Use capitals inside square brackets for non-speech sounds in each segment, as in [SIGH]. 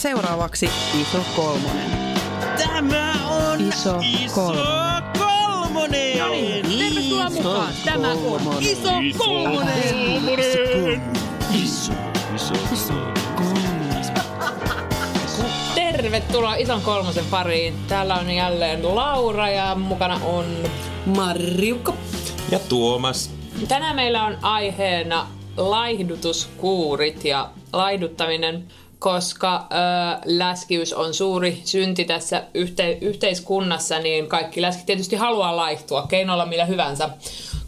seuraavaksi Iso Kolmonen. Tämä on Iso kolmonen. kolmonen. No niin, tervetuloa mukaan. Tämä on Iso Kolmonen. Iso, iso, iso. Tervetuloa Ison Kolmosen pariin. Täällä on jälleen Laura ja mukana on... Marjukka. Ja Tuomas. Tänään meillä on aiheena laihdutuskuurit ja laihduttaminen, koska ö, läskiys on suuri synti tässä yhte- yhteiskunnassa, niin kaikki läskit tietysti haluaa laihtua keinolla millä hyvänsä.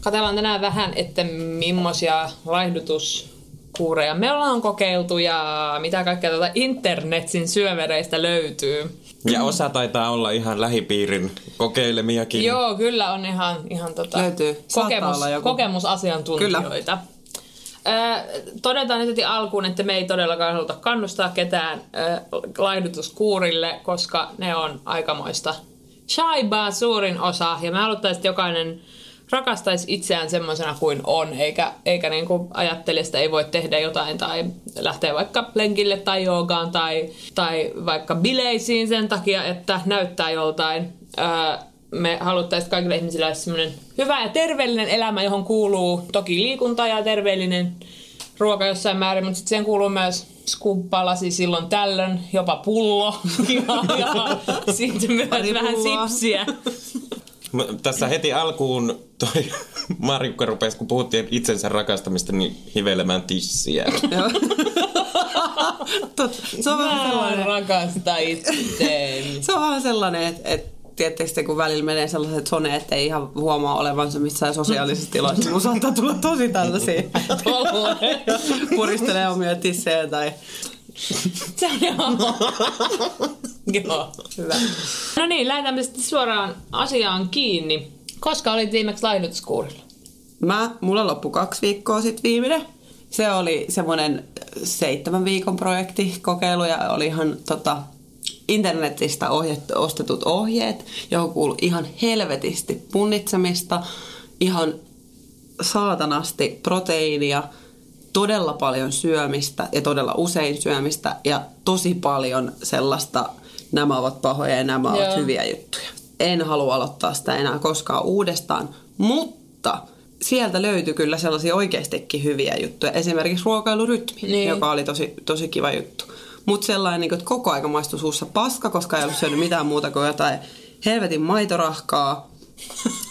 Katellaan tänään vähän, että millaisia laihdutuskuureja me ollaan kokeiltu ja mitä kaikkea tuota internetin syövereistä löytyy. Ja osa taitaa olla ihan lähipiirin kokeilemiakin. Joo, kyllä on ihan, ihan tota, Löytyy. Saattaa kokemus, olla joku. kokemusasiantuntijoita. Ö, todetaan nyt heti alkuun, että me ei todellakaan haluta kannustaa ketään ö, laihdutuskuurille, koska ne on aikamoista shaibaa suurin osa. Ja me haluttaisiin, että jokainen rakastaisi itseään semmoisena kuin on, eikä, eikä niin kuin ajattelisi, että ei voi tehdä jotain tai lähteä vaikka lenkille tai joogaan tai, tai vaikka bileisiin sen takia, että näyttää joltain. Öö, me haluttaisiin, kaikille ihmisille olisi semmoinen hyvä ja terveellinen elämä, johon kuuluu toki liikunta ja terveellinen ruoka jossain määrin, mutta sitten siihen kuuluu myös skumppalasi silloin tällöin, jopa pullo [LAUGHS] ja, ja sitten myös Pari vähän pulloa. sipsiä. Tässä heti alkuun toi [LAUGHS] Marjukka rupesi, kun puhuttiin itsensä rakastamista, niin hivelemään tissiä. [LAUGHS] Totta. Se on vähän sellainen, rakastan itteeni. se on vähän sellainen että et, Te, kun välillä menee sellaiset soneet, että ei ihan huomaa olevansa missään sosiaalisissa tiloissa. Mun saattaa tulla tosi tällaisia. Tolleen. Puristelee omia tissejä tai... Se on ihan... Joo, hyvä. No niin, lähdetään sitten suoraan asiaan kiinni. Koska olit viimeksi laihdutuskuurilla? Mä, mulla loppui kaksi viikkoa sitten viimeinen. Se oli semmoinen seitsemän viikon projekti, kokeilu ja oli ihan tota, internetistä ohjet, ostetut ohjeet, johon kuului ihan helvetisti punnitsemista, ihan saatanasti proteiinia, todella paljon syömistä ja todella usein syömistä ja tosi paljon sellaista nämä ovat pahoja ja nämä Joo. ovat hyviä juttuja. En halua aloittaa sitä enää koskaan uudestaan, mutta sieltä löytyi kyllä sellaisia oikeastikin hyviä juttuja. Esimerkiksi ruokailurytmi, Niin. joka oli tosi, tosi kiva juttu. Mutta sellainen, niin kuin, että koko aika maistui suussa paska, koska ei ollut syönyt mitään muuta kuin jotain helvetin maitorahkaa.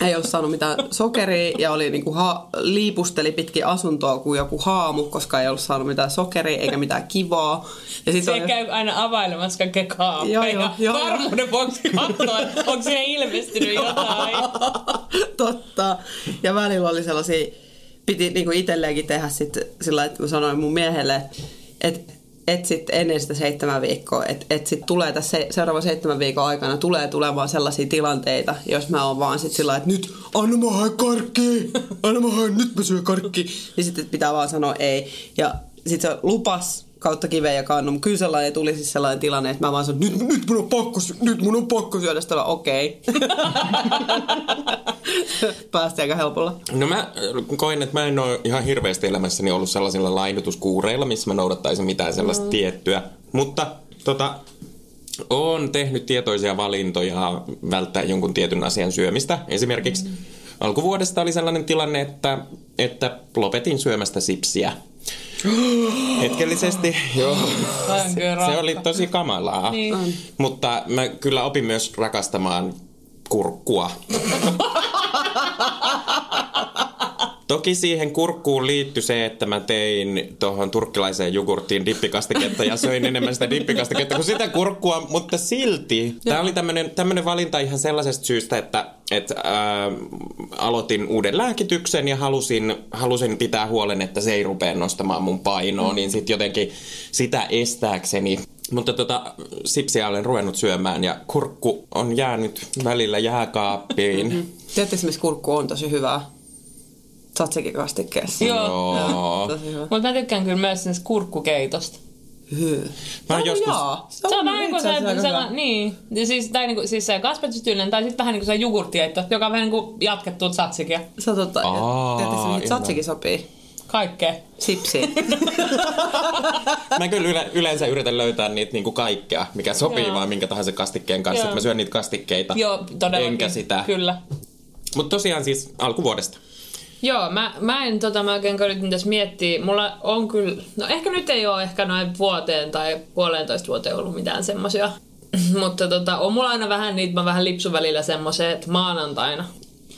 Ei ollut saanut mitään sokeria ja oli niinku ha- liipusteli pitkin asuntoa kuin joku haamu, koska ei ollut saanut mitään sokeria eikä mitään kivaa. Ja sit Se oli- käy aina availemassa kaikkea kaappeja. Joo, joo, joo. Varmuuden vuoksi katsoa, onko sinne ilmestynyt jotain. [LAUGHS] Totta. Ja välillä oli sellaisia, piti niinku itselleenkin tehdä sit sillä että kun sanoin mun miehelle, että et sit ennen sitä seitsemän viikkoa, että et sit tulee tässä se, seuraavan seitsemän viikon aikana tulee tulemaan sellaisia tilanteita, jos mä oon vaan sit sillä että nyt anna mä haen karkki, anna mä haen, nyt mä syön karkki. Niin sitten pitää vaan sanoa ei. Ja sit se lupas kautta kiveä ja kannun. Kyllä sellainen tuli siis sellainen tilanne, että mä vaan sanoin, nyt, nyt mun on pakko, nyt mun on pakko syödä sitä. Okei. [LAUGHS] Päästi aika helpolla. No mä koen, että mä en ole ihan hirveästi elämässäni ollut sellaisilla laihdutuskuureilla, missä mä noudattaisin mitään sellaista mm. tiettyä. Mutta tota, oon tehnyt tietoisia valintoja välttää jonkun tietyn asian syömistä. Esimerkiksi mm. alkuvuodesta oli sellainen tilanne, että, että lopetin syömästä sipsiä. Hetkellisesti, joo. Se oli tosi kamalaa. Niin. Mutta mä kyllä opin myös rakastamaan kurkkua. [LAUGHS] Toki siihen kurkkuun liittyi se, että mä tein tuohon turkkilaiseen jogurttiin dippikastiketta ja söin enemmän sitä dippikastiketta kuin sitä kurkkua, mutta silti. Tämä oli tämmönen, tämmönen valinta ihan sellaisesta syystä, että, että ää, aloitin uuden lääkityksen ja halusin, halusin pitää huolen, että se ei rupea nostamaan mun painoa, mm. niin sitten jotenkin sitä estääkseni mutta tota, sipsiä olen ruvennut syömään ja kurkku on jäänyt välillä jääkaappiin. Tiedättekö, missä kurkku on tosi hyvää? Tzatziki-kastikkeessa. Joo. Joo. Mutta mä tykkään kyllä myös sen kurkkukeitosta. Mä oon Oh, joskus, jaa. Se on vähän niin kuin itse se, aika sella, niin, ja siis, tai niin kuin, siis se kasvatustyylinen, tai sitten vähän niin kuin se jogurtieitto, joka on vähän niin kuin jatkettu tzatsikia. Se on totta. Aa, Tiedättekö, mihin ihan. tzatziki sopii? Kaikkea. Sipsi. [LAUGHS] Mä kyllä yle, yleensä yritän löytää niitä niinku kaikkea, mikä sopii Joo. vaan minkä tahansa kastikkeen kanssa. Joo. Että mä syön niitä kastikkeita. Joo, todellakin. Enkä sitä. Kyllä. Mutta tosiaan siis alkuvuodesta. Joo, mä, mä en tota, mä oikein yritin tässä miettiä. Mulla on kyllä, no ehkä nyt ei ole ehkä noin vuoteen tai puolentoista vuoteen ollut mitään semmosia. [LAUGHS] Mutta tota, on mulla aina vähän niitä, mä vähän lipsun välillä semmoisen, että maanantaina.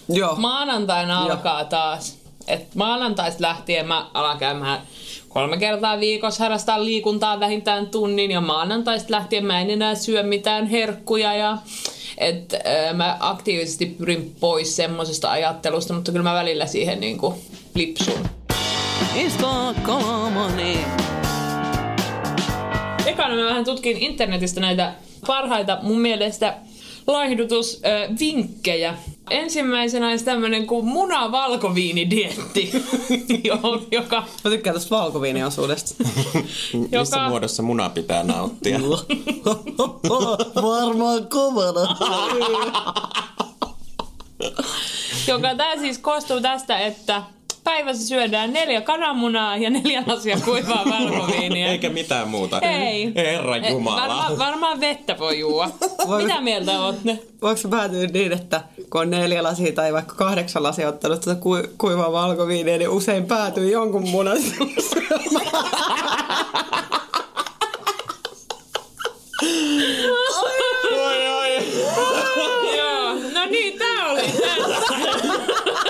Joo. Maanantaina Joo. alkaa taas. Et maanantaista lähtien mä alan käymään kolme kertaa viikossa harrastaa liikuntaa vähintään tunnin ja maanantaista lähtien mä en enää syö mitään herkkuja ja et, äh, mä aktiivisesti pyrin pois semmosesta ajattelusta, mutta kyllä mä välillä siihen niinku lipsun. Isto kolmonen. Ekana mä vähän tutkin internetistä näitä parhaita mun mielestä laihdutusvinkkejä. Ensimmäisenä olisi tämmönen kuin muna-valkoviinidietti, [LAUGHS] jo- joka, Mä tykkään tästä valkoviiniosuudesta. [LAUGHS] Missä Joka- muodossa muna pitää nauttia? [LAUGHS] Varmaan kovana. joka tää siis koostuu tästä, että päivässä syödään neljä kananmunaa ja neljä lasia kuivaa valkoviiniä. Eikä mitään muuta. Ei. Herra Eh, Jumala. Varmaan, varmaan vettä voi juua. Voi- Mitä mieltä ootte? Voiko se päätyä niin, että kun on neljä lasia tai vaikka kahdeksan lasia ottanut tätä ku- kuivaa valkoviiniä, niin usein päätyy jonkun munan syömään? [LAUGHS] [LAUGHS] Oi, oi. Joo, no niin, tää oli.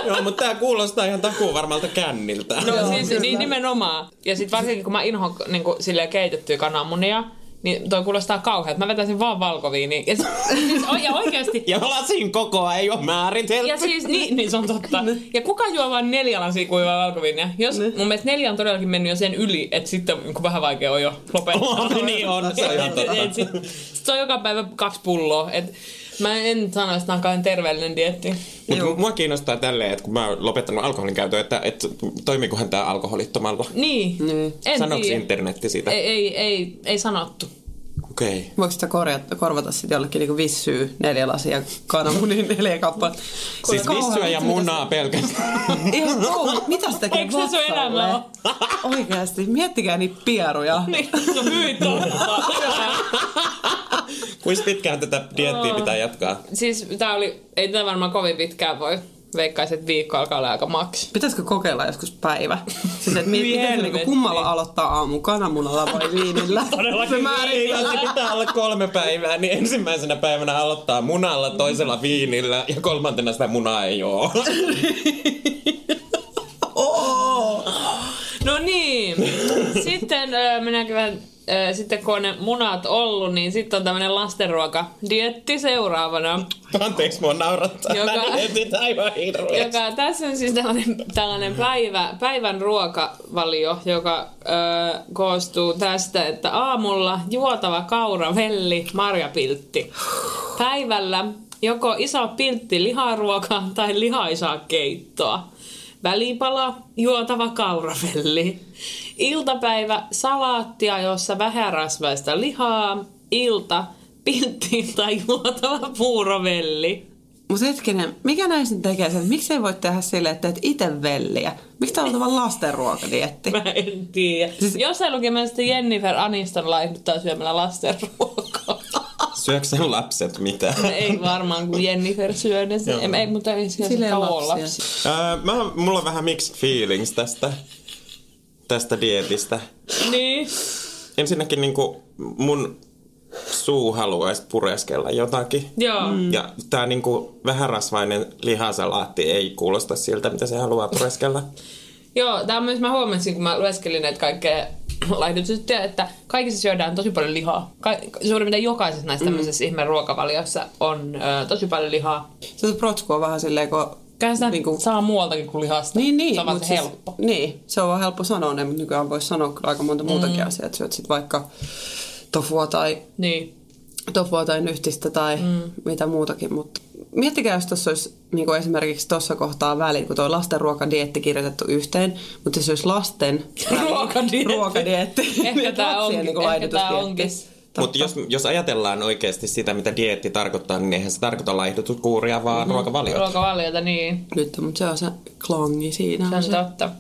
Joo, mutta tää kuulostaa ihan takuu varmalta känniltä. No siis niin nimenomaan. Ja sit varsinkin kun mä inhoan niin silleen keitettyä kananmunia, niin toi kuulostaa kauhean. Mä vetäisin vaan valkoviiniä. Ja, siis, ja oikeasti. Ja lasin kokoa ei ole määritelty. Ja siis, niin, niin se on totta. Ja kuka juo vain neljä lasia kuivaa valkoviiniä? Jos mun mielestä neljä on todellakin mennyt jo sen yli, että sitten niin vähän vaikea on jo lopettaa. On, niin on, se on ihan Et- totta. et sit, sit se on joka päivä kaksi pulloa. Et mä en sano, että tämä on terveellinen dietti. Mutta mua kiinnostaa tälleen, että kun mä oon lopettanut alkoholin käytön, että, että toimiikohan tää alkoholittomalla? Niin, Niin. tiedä. internetti sitä? Ei, ei, ei, ei sanottu. Okei. Okay. Voiko sitä korjata, korvata sitten jollekin niin vissyy neljä lasia kananmunin [LAUGHS] neljä kappaletta? Siis vissyä ja munaa pelkästään. se- [LAUGHS] Ihan kauhean. Mitä se tekee Eikö se sun elämä? [LAUGHS] Oikeasti, miettikää niitä pieruja. Niin, no hyi totta. Kuinka pitkään tätä diettiä pitää jatkaa? siis tää oli, ei tätä varmaan kovin pitkään voi. Veikkaisin, että viikko alkaa olla aika maks. Pitäisikö kokeilla joskus päivä? Siis, että mi- miten niinku, kummalla aloittaa aamun kananmunalla vai viinillä? [LAUGHS] Todellakin se määritellään. Ei, se pitää olla kolme päivää, niin ensimmäisenä päivänä aloittaa munalla, toisella viinillä ja kolmantena sitä munaa ei oo. [LAUGHS] No niin. Sitten äh, minäkin vähän, äh, sitten kun on ne munat ollut, niin sitten on tämmönen lastenruoka dietti seuraavana. Anteeksi, mua naurattaa. Joka-. Mä aivan hirveästi. Joka, tässä on siis tällainen, tällainen päivä, päivän ruokavalio, joka ö, koostuu tästä, että aamulla juotava kauravelli, marjapiltti. Päivällä joko iso piltti liharuokaa tai lihaisaa keittoa. Välipala, juotava kauravelli. Iltapäivä, salaattia, jossa vähärasvaista lihaa. Ilta, piltti tai juotava puurovelli. Mutta hetkinen, mikä nyt tekee sen? Miksi ei voi tehdä silleen, että teet itse velliä? Miksi tämä on oltava lastenruokadietti? [LAUGHS] Mä en tiedä. Siis... Jossain luki Jennifer Aniston laihduttaa syömällä lasten ruokaa. [LAUGHS] Syökö sen lapset mitään? [LAUGHS] ei varmaan, kun Jennifer syö ne. Ei, mutta ei siellä Silleen lapsia. lapsia. Öö, mä, mulla on vähän mixed feelings tästä, tästä dietistä. Niin. Ensinnäkin niinku mun suu haluaisi pureskella jotakin. Joo. Mm. Ja tää niinku vähärasvainen lihasalaatti ei kuulosta siltä, mitä se haluaa pureskella. Joo, tämä myös mä huomasin, kun mä lueskelin näitä kaikkea [CLEARS THROAT] laihdutusjuttuja, että kaikissa syödään tosi paljon lihaa. Ka- suurin piirtein jokaisessa näissä tämmöisessä ihmeen ruokavaliossa on ö, tosi paljon lihaa. Se protsku on vähän silleen, kun... Kyllä sitä Niinku- niinku... saa muualtakin kuin lihasta. Niin, niin. Se on vaan mut se helppo. Niin, se on vaan helppo sanoa ne, mutta nykyään voisi sanoa kyllä aika monta muutakin mm. asiaa. Että syöt sit vaikka tofua tai, Niin. tofua tai nyhtistä tai mm. mitä muutakin. Mutta miettikää, jos tuossa olisi niin kuin esimerkiksi tuossa kohtaa väliin, kun tuo lastenruokadietti kirjoitettu yhteen, mutta jos olisi lasten [LAUGHS] Ruokadietti. ruokadietti Ehkä niin tämä onkin, niinku ehkä laihdutusdietti. onkin Mutta jos, jos ajatellaan oikeasti sitä, mitä dieetti tarkoittaa, niin eihän se tarkoita laihdutuskuuria, vaan mm-hmm. ruokavaliota. Ruokavaliota, niin. Nyt, mutta se on se klongi siinä. Se on totta.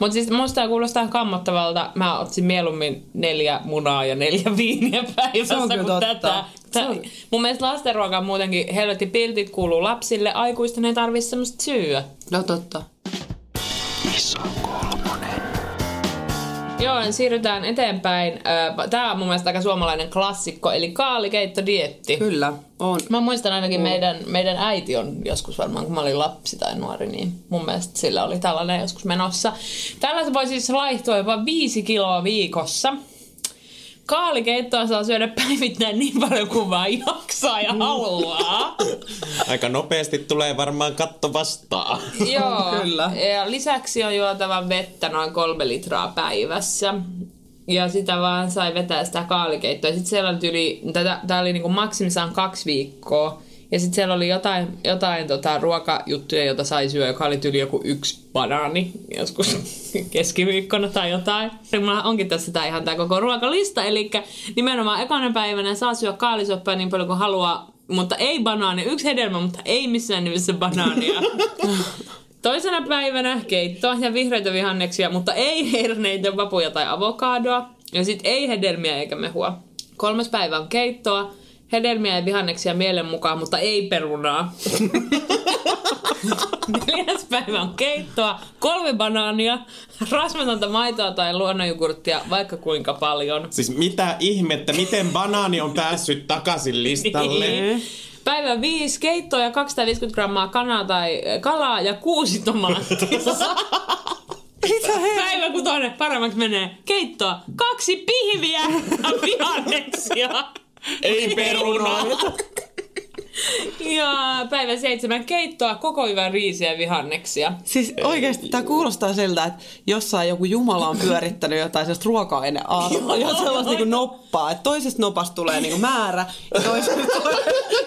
Mutta siis musta kuulostaa kammottavalta. Mä otsin mieluummin neljä munaa ja neljä [LAUGHS] viiniä päivässä Se kuin totta. tätä. Se Tää, on- mun mielestä lastenruoka on muutenkin helvetti piltit kuuluu lapsille. Aikuisten ei tarvitse semmoista syyä. No totta. Joo, niin siirrytään eteenpäin. Tämä on mun mielestä aika suomalainen klassikko, eli kaalikeittodietti. Kyllä, on. Mä muistan ainakin meidän, meidän äiti on joskus varmaan, kun mä olin lapsi tai nuori, niin mun mielestä sillä oli tällainen joskus menossa. Tällä voi siis laihtua jopa viisi kiloa viikossa. Kaalikeittoa saa syödä päivittäin niin paljon kuin vaan jaksaa ja haluaa. Aika nopeasti tulee varmaan katto vastaan. Joo. Kyllä. Ja lisäksi on juotava vettä noin kolme litraa päivässä. Ja sitä vaan sai vetää sitä kaalikeittoa. Sitten siellä oli tätä, tää oli niinku maksimissaan kaksi viikkoa. Ja sitten siellä oli jotain, jotain tota, ruokajuttuja, joita sai syödä, joka oli yli joku yksi banaani joskus [LAUGHS] keskiviikkona tai jotain. Mulla onkin tässä tää ihan tää koko ruokalista, eli nimenomaan ekana päivänä saa syödä kaalisoppaa niin paljon kuin haluaa, mutta ei banaani, yksi hedelmä, mutta ei missään nimessä banaania. [LAUGHS] Toisena päivänä keittoa ja vihreitä vihanneksia, mutta ei herneitä, papuja tai avokadoa. Ja sitten ei hedelmiä eikä mehua. Kolmas päivä on keittoa, hedelmiä ja vihanneksia mielen mukaan, mutta ei perunaa. [LAUGHS] Neljäs päivä on keittoa, kolme banaania, rasvatonta maitoa tai luonnonjogurttia, vaikka kuinka paljon. Siis mitä ihmettä, miten banaani on päässyt takaisin listalle? Niin. Päivä 5, keittoa ja 250 grammaa kanaa tai äh, kalaa ja kuusi tomaattia. [LAUGHS] Päivä kutonen, paremmaksi menee. Keittoa, kaksi pihviä ja vihanneksia. Ei perunaa. Ja päivä seitsemän keittoa, koko hyvää riisiä ja vihanneksia. Siis oikeasti tämä kuulostaa siltä, että jossain joku Jumala on pyörittänyt jotain sellaista ruoka-ainearvoa ja sellaista niinku noppaa. Että toisesta nopasta tulee niinku määrä ja toisesta,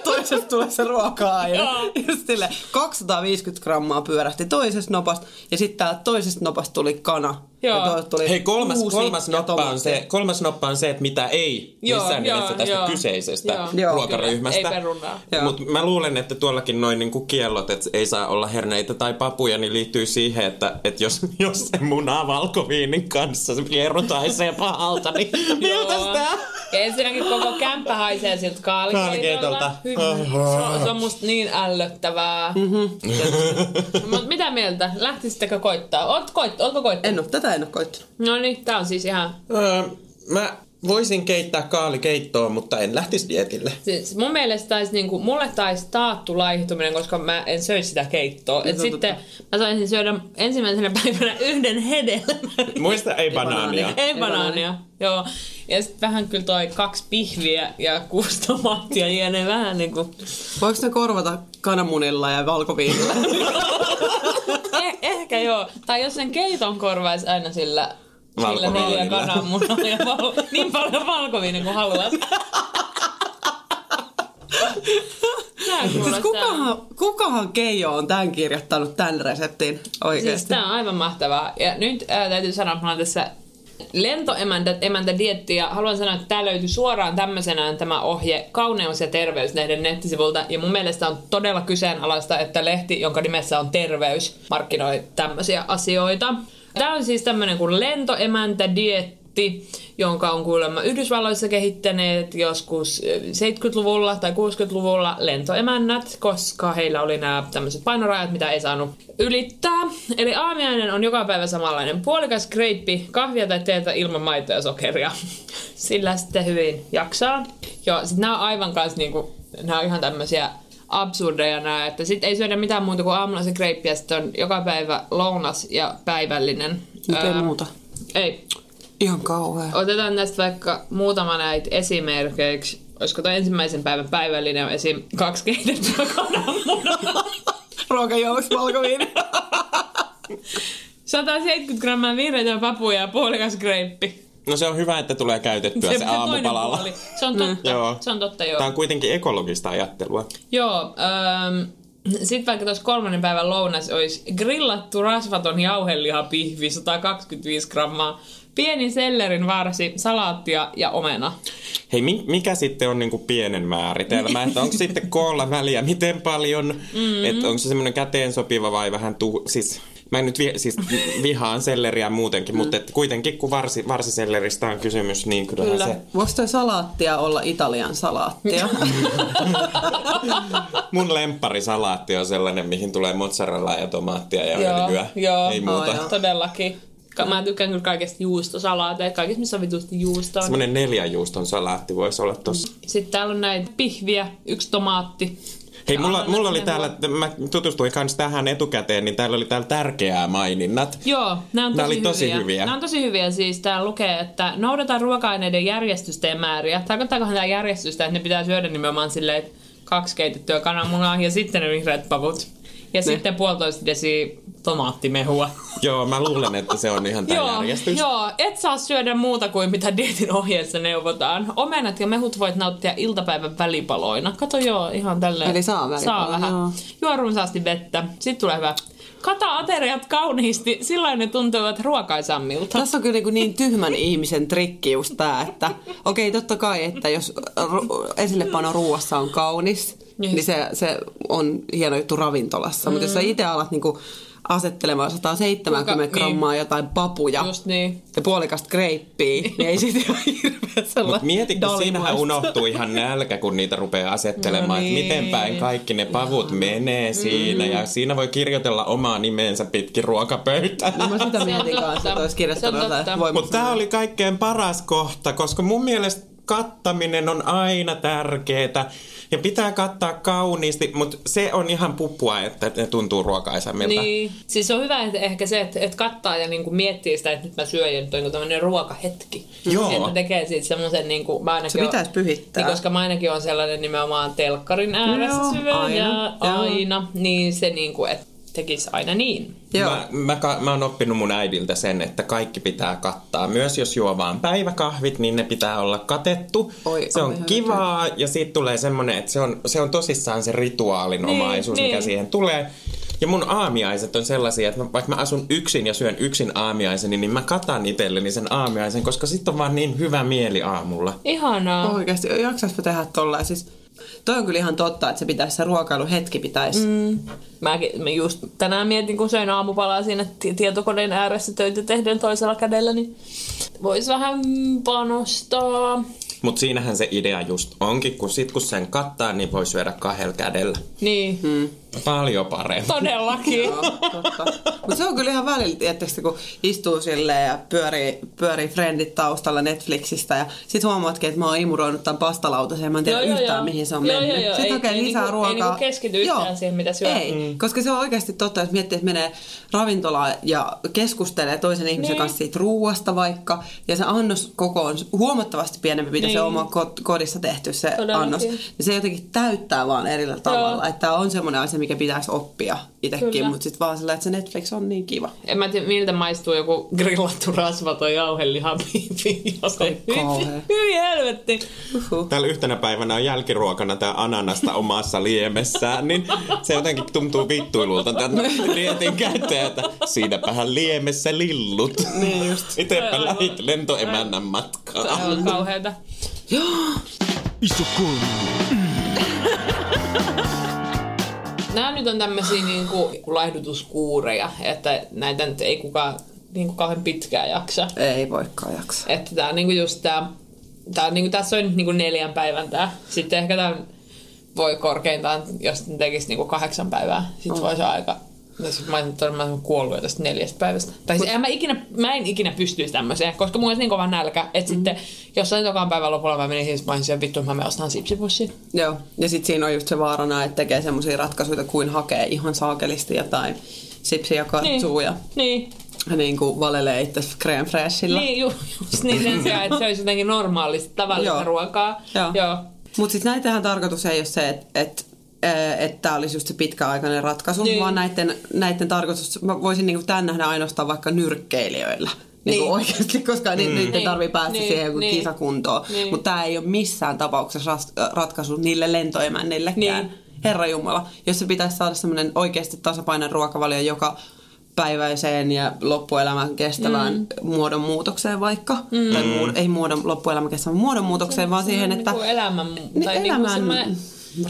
toisesta tulee se ruoka-aine. Just sille 250 grammaa pyörähti toisesta nopasta ja sitten toisesta nopasta tuli kana. Joo. Ja toisesta tuli Hei, kolmas, kolmas, noppa on se, kolmas noppa on se, että mitä ei Joo, missään joo, nimessä tästä joo. kyseisestä Joo. Ruokaryhmästä. kyllä. Ei perunaa. Joo. Mutta mä luulen, että tuollakin noin niinku kiellot, että ei saa olla herneitä tai papuja, niin liittyy siihen, että, että jos, [LAUGHS] jos se munaa valkoviinin kanssa se pierutaisee pahalta, niin [LAUGHS] miltä sitä? Ja ensinnäkin koko kämppä haisee siltä kaalikeitolta. Se on, se on musta niin ällöttävää. Mm-hmm. Mutta mitä mieltä? Lähtisittekö koittaa? Oot koit, ootko koittanut? En ole, tätä en ole koittanut. No niin, tää on siis ihan... Öö, mä voisin keittää kaalikeittoa, mutta en lähtisi dietille. Siis mun mielestä tais, niinku, mulle taisi taattu laihtuminen, koska mä en söisi sitä keittoa. Et Se on sitten mä saisin syödä ensimmäisenä päivänä yhden hedelmän. Muista ei banaania. banaania. Ei banaania, joo. Ja sitten vähän kyllä toi kaksi pihviä ja kuusi tomaattia jene vähän niinku... Voiko ne korvata kananmunilla ja valkoviinillä? [LAUGHS] Eh, ehkä joo. Tai jos sen keiton korvaisi aina sillä, sillä neljä kananmunaa ja val, niin paljon valkoviini kuin haluat. Siis kukahan, kukahan Keijo on tämän kirjoittanut tämän reseptin oikeasti? Siis tää on aivan mahtavaa. Ja nyt ää, täytyy sanoa, että mä tässä lentoemäntä emäntä dietti ja haluan sanoa, että tää löytyy suoraan tämmöisenään tämä ohje Kauneus ja terveyslehden nettisivulta. Ja mun mielestä on todella kyseenalaista, että lehti, jonka nimessä on terveys, markkinoi tämmöisiä asioita. Tää on siis tämmönen kuin lentoemäntä dietti, jonka on kuulemma Yhdysvalloissa kehittäneet joskus eh, 70-luvulla tai 60-luvulla lentoemännät, koska heillä oli nämä tämmöiset painorajat, mitä ei saanut ylittää. Eli aamiainen on joka päivä samanlainen. Puolikas kreippi, kahvia tai teetä ilman maitoa ja sokeria. [LAUGHS] Sillä sitten hyvin jaksaa. Joo, sit nämä on aivan kanssa niinku, nämä on ihan tämmöisiä absurdeja nämä, että sit ei syödä mitään muuta kuin aamulla se kreippi ja sitten on joka päivä lounas ja päivällinen. Mitä Ää, muuta? Ei, Ihan kauhea. Otetaan tästä vaikka muutama näitä esimerkkeiksi. Olisiko tuo ensimmäisen päivän päivällinen esim. kaksi keitettyä kananmunaa. [LAUGHS] Ruokajouks valkoviini. [LAUGHS] 170 grammaa vihreitä papuja ja puolikas kreippi. No se on hyvä, että tulee käytettyä se, se aamupalalla. puoli. Se on totta. Joo. Se on totta, joo. Tämä on kuitenkin ekologista ajattelua. Joo, ähm, sitten vaikka tuossa kolmannen päivän lounas olisi grillattu rasvaton jauhelihapihvi 125 grammaa, Pieni sellerin varsi, salaattia ja omena. Hei, mi- mikä sitten on niinku pienen määritelmä? [LAUGHS] Että onko sitten koolla väliä miten paljon? Mm-hmm. Että onko se semmoinen käteen sopiva vai vähän tu... Siis, mä en nyt vi- siis vihaan selleriä muutenkin, mm. mutta et kuitenkin kun varsi, varsiselleristä on kysymys, niin kyllähän Kyllä. se... Voiko toi salaattia olla Italian salaattia? [LAUGHS] Mun lempparisalaatti on sellainen, mihin tulee mozzarellaa ja tomaattia ja öljyä. joo, Ei muuta. Oh, joo. todellakin. Ka- Mä tykkään kyllä kaikesta juustosalaateista, kaikista missä on vitusti juustoa. Semmoinen neljän juuston salaatti voisi olla tossa. Sitten täällä on näitä pihviä, yksi tomaatti. Hei, mulla, mulla oli täällä, mä tutustuin kans tähän etukäteen, niin täällä oli täällä tärkeää maininnat. Joo, nämä on Nämä tosi, oli tosi hyviä. hyviä. Nämä on tosi hyviä. Siis täällä lukee, että noudata ruoka-aineiden järjestystä ja määriä. Tarkoittaakohan tämä järjestystä, että ne pitää syödä nimenomaan silleen, että kaksi keitettyä kananmunaa ja sitten ne vihreät pavut. Ja sitten puolitoista desi tomaattimehua. Joo, mä luulen, että se on ihan tämä Joo, järjestys. joo, et saa syödä muuta kuin mitä dietin ohjeessa neuvotaan. Omenat ja mehut voit nauttia iltapäivän välipaloina. Kato joo, ihan tälleen. Eli saa Saa välipaloja, vähän. joo. Juo runsaasti vettä. Sitten tulee hyvä. Kata ateriat kauniisti, silloin ne tuntuvat ruokaisammilta. Tässä on kyllä niin, niin tyhmän ihmisen trikki just tää, että okei totta kai, että jos ru- esillepano ruuassa on kaunis, Yes. niin se, se on hieno juttu ravintolassa. Mm. Mutta jos sä itse alat niinku asettelemaan 170 Kuinka- niin. grammaa jotain papuja Just niin. ja puolikasta kreippiä, niin ei siitä ole hirveä Mut sellainen mieti, kun siinähän unohtuu ihan nälkä, kun niitä rupeaa asettelemaan, No että niin. miten päin kaikki ne pavut menee siinä. Ja siinä voi kirjoitella omaa nimensä pitkin ruokapöytää. No mä sitä mietin kanssa, että olisi kirjoittanut jotain. Mutta tämä oli kaikkein paras kohta, koska mun mielestä kattaminen on aina tärkeää. Ja pitää kattaa kauniisti, mutta se on ihan puppua, että ne tuntuu ruokaisammilta. Niin. Siis on hyvä että ehkä se, että, että kattaa ja niinku miettii sitä, että nyt mä syön ja nyt on niinku tämmöinen ruokahetki. Joo. Että tekee siitä semmoisen, niinku, mä ainakin Se pitäisi pyhittää. Niin, koska mä ainakin on sellainen nimenomaan telkkarin ääressä Joo, syö aina, ja joo. aina. Niin se niinku, että tekisi aina niin. Joo. Mä, mä, mä oon oppinut mun äidiltä sen, että kaikki pitää kattaa. Myös jos juo vaan päiväkahvit, niin ne pitää olla katettu. Oi, se on kivaa ja siitä tulee semmonen, että se on, se on tosissaan se rituaalinomaisuus, Niin, mikä niin. siihen tulee. Ja mun aamiaiset on sellaisia, että mä- vaikka mä asun yksin ja syön yksin aamiaiseni, niin mä katan itselleni sen aamiaisen, koska sit on vaan niin hyvä mieli aamulla. Ihanaa. Oikeasti, jaksaispa tehdä tolleen. Siis, toi on kyllä ihan totta, että se pitäisi se ruokailuhetki pitäisi. Mm. Mäkin mä just tänään mietin, kun söin aamupalaa siinä ti- tietokoneen ääressä töitä tehden toisella kädellä, niin voisi vähän panostaa. Mutta siinähän se idea just onkin, kun sit kun sen kattaa, niin voi syödä kahdella kädellä. Niin, Mm. Paljon paremmin. todellakin. Mutta se on kyllä ihan välillä, tietysti, kun istuu silleen ja pyörii, pyörii friendit taustalla Netflixistä ja sit huomaatkin, että mä oon imuroinut tämän pastalautasen ja mä en tiedä Joo, joo, yhtään, joo. mihin se on Joo, mennyt. joo, joo. Sitten Ei- hakee ei lisää niinku- ruokaa. ei niinku keskity yhtään siihen, mitä syö. Ei, mm. koska se on oikeasti totta, jos miettii, että menee ravintolaan ja keskustelee toisen ihmisen Niin. kanssa siitä ruuasta vaikka, ja se annos koko on huomattavasti pienempi, mitä Niin. se oma kot- kodissa tehty se Todellakin. annos. Niin se jotenkin täyttää vaan erillä tavalla. Että tämä on semmoinen asia, mikä pitäisi oppia itsekin, mutta sitten vaan sillä, että se Netflix on niin kiva. En mä tiedä, miltä maistuu joku grillattu rasvaton jauheliha [LAUGHS] piipi. kauhea. Hyi helvetti. Uhuh. Täällä yhtenä päivänä on jälkiruokana tää ananasta omassa liemessään, niin se jotenkin tuntuu vittuilulta tämän dietin [LAUGHS] käyttäjä, että siinäpähän liemessä lillut. Niin just. [LAUGHS] Itepä lähit lentoemännän matkaan. Se on kauheeta. [GASPS] Iso kolmi. Nämä nyt on tämmöisiä niinku laihdutuskuureja, että näitä nyt ei kukaan niinku kauhean pitkään jaksa. Ei voikaan jaksa. Että tää on niinku just tää, tää on niinku, tässä on nyt niinku neljän päivän tää. Sitten ehkä tää voi korkeintaan, jos tekisi niinku kahdeksan päivää, sit Oh. voisi aika Mä olisin todella, mä olisin kuollut jo tästä neljästä päivästä. Tai siis en mä, ikinä, mä en ikinä pystyisi tämmöiseen, koska mulla olisi niin kova nälkä, että mm. sitten jossain tokaan päivän lopulla mä menin siis, mä olisin vittu, mä menen ostamaan sipsipussin. Joo, ja sitten siinä on just se vaarana, että tekee semmoisia ratkaisuja kuin hakee ihan saakelisti jotain sipsiä ja katsuu ja Niin, niin kuin valelee itse crème fraîchilla. niin ju, just niin sen sijaan, että se olisi jotenkin normaalista, tavallista Joo. ruokaa. Joo. Joo. Mutta sitten näitähän tarkoitus ei ole se, että et, että tämä olisi just se pitkäaikainen ratkaisu, Niin. niin. vaan näiden, näiden tarkoitus, mä voisin niinku tämän nähdä ainoastaan vaikka nyrkkeilijöillä. Niin. Niin. oikeasti, koska mm. niiden Niin, tarvii päästä niin, siihen joku niin. kisakuntoon. Niin. Mutta tämä ei ole missään tapauksessa ratkaisu niille lentoemännillekään. Niin. Herra Jumala, jos se pitäisi saada semmoinen oikeasti tasapainoinen ruokavalio, joka päiväiseen ja loppuelämän kestävään mm. muodonmuutokseen vaikka. Mm. Tai muod- ei muodon, loppuelämän kestävän muodonmuutokseen, vaan siihen, että... Niin kuin elämän, Niin, tai niin elämän kuin semmoinen...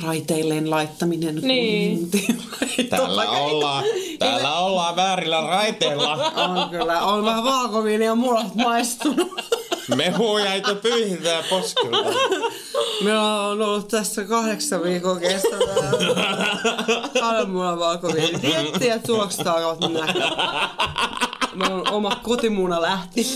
raiteilleen laittaminen. Niin. Täällä ollaan, täällä ollaan väärillä raiteilla. On kyllä, on vähän valkoviini ja mulat maistunut. Mehu jäitä pyyhintää poskilta. Meillä on ollut tässä kahdeksan viikon kestävää kananmunan valkoviini. Miettii, että tulokset alkavat näkyä. Meillä on oma kotimuuna lähti.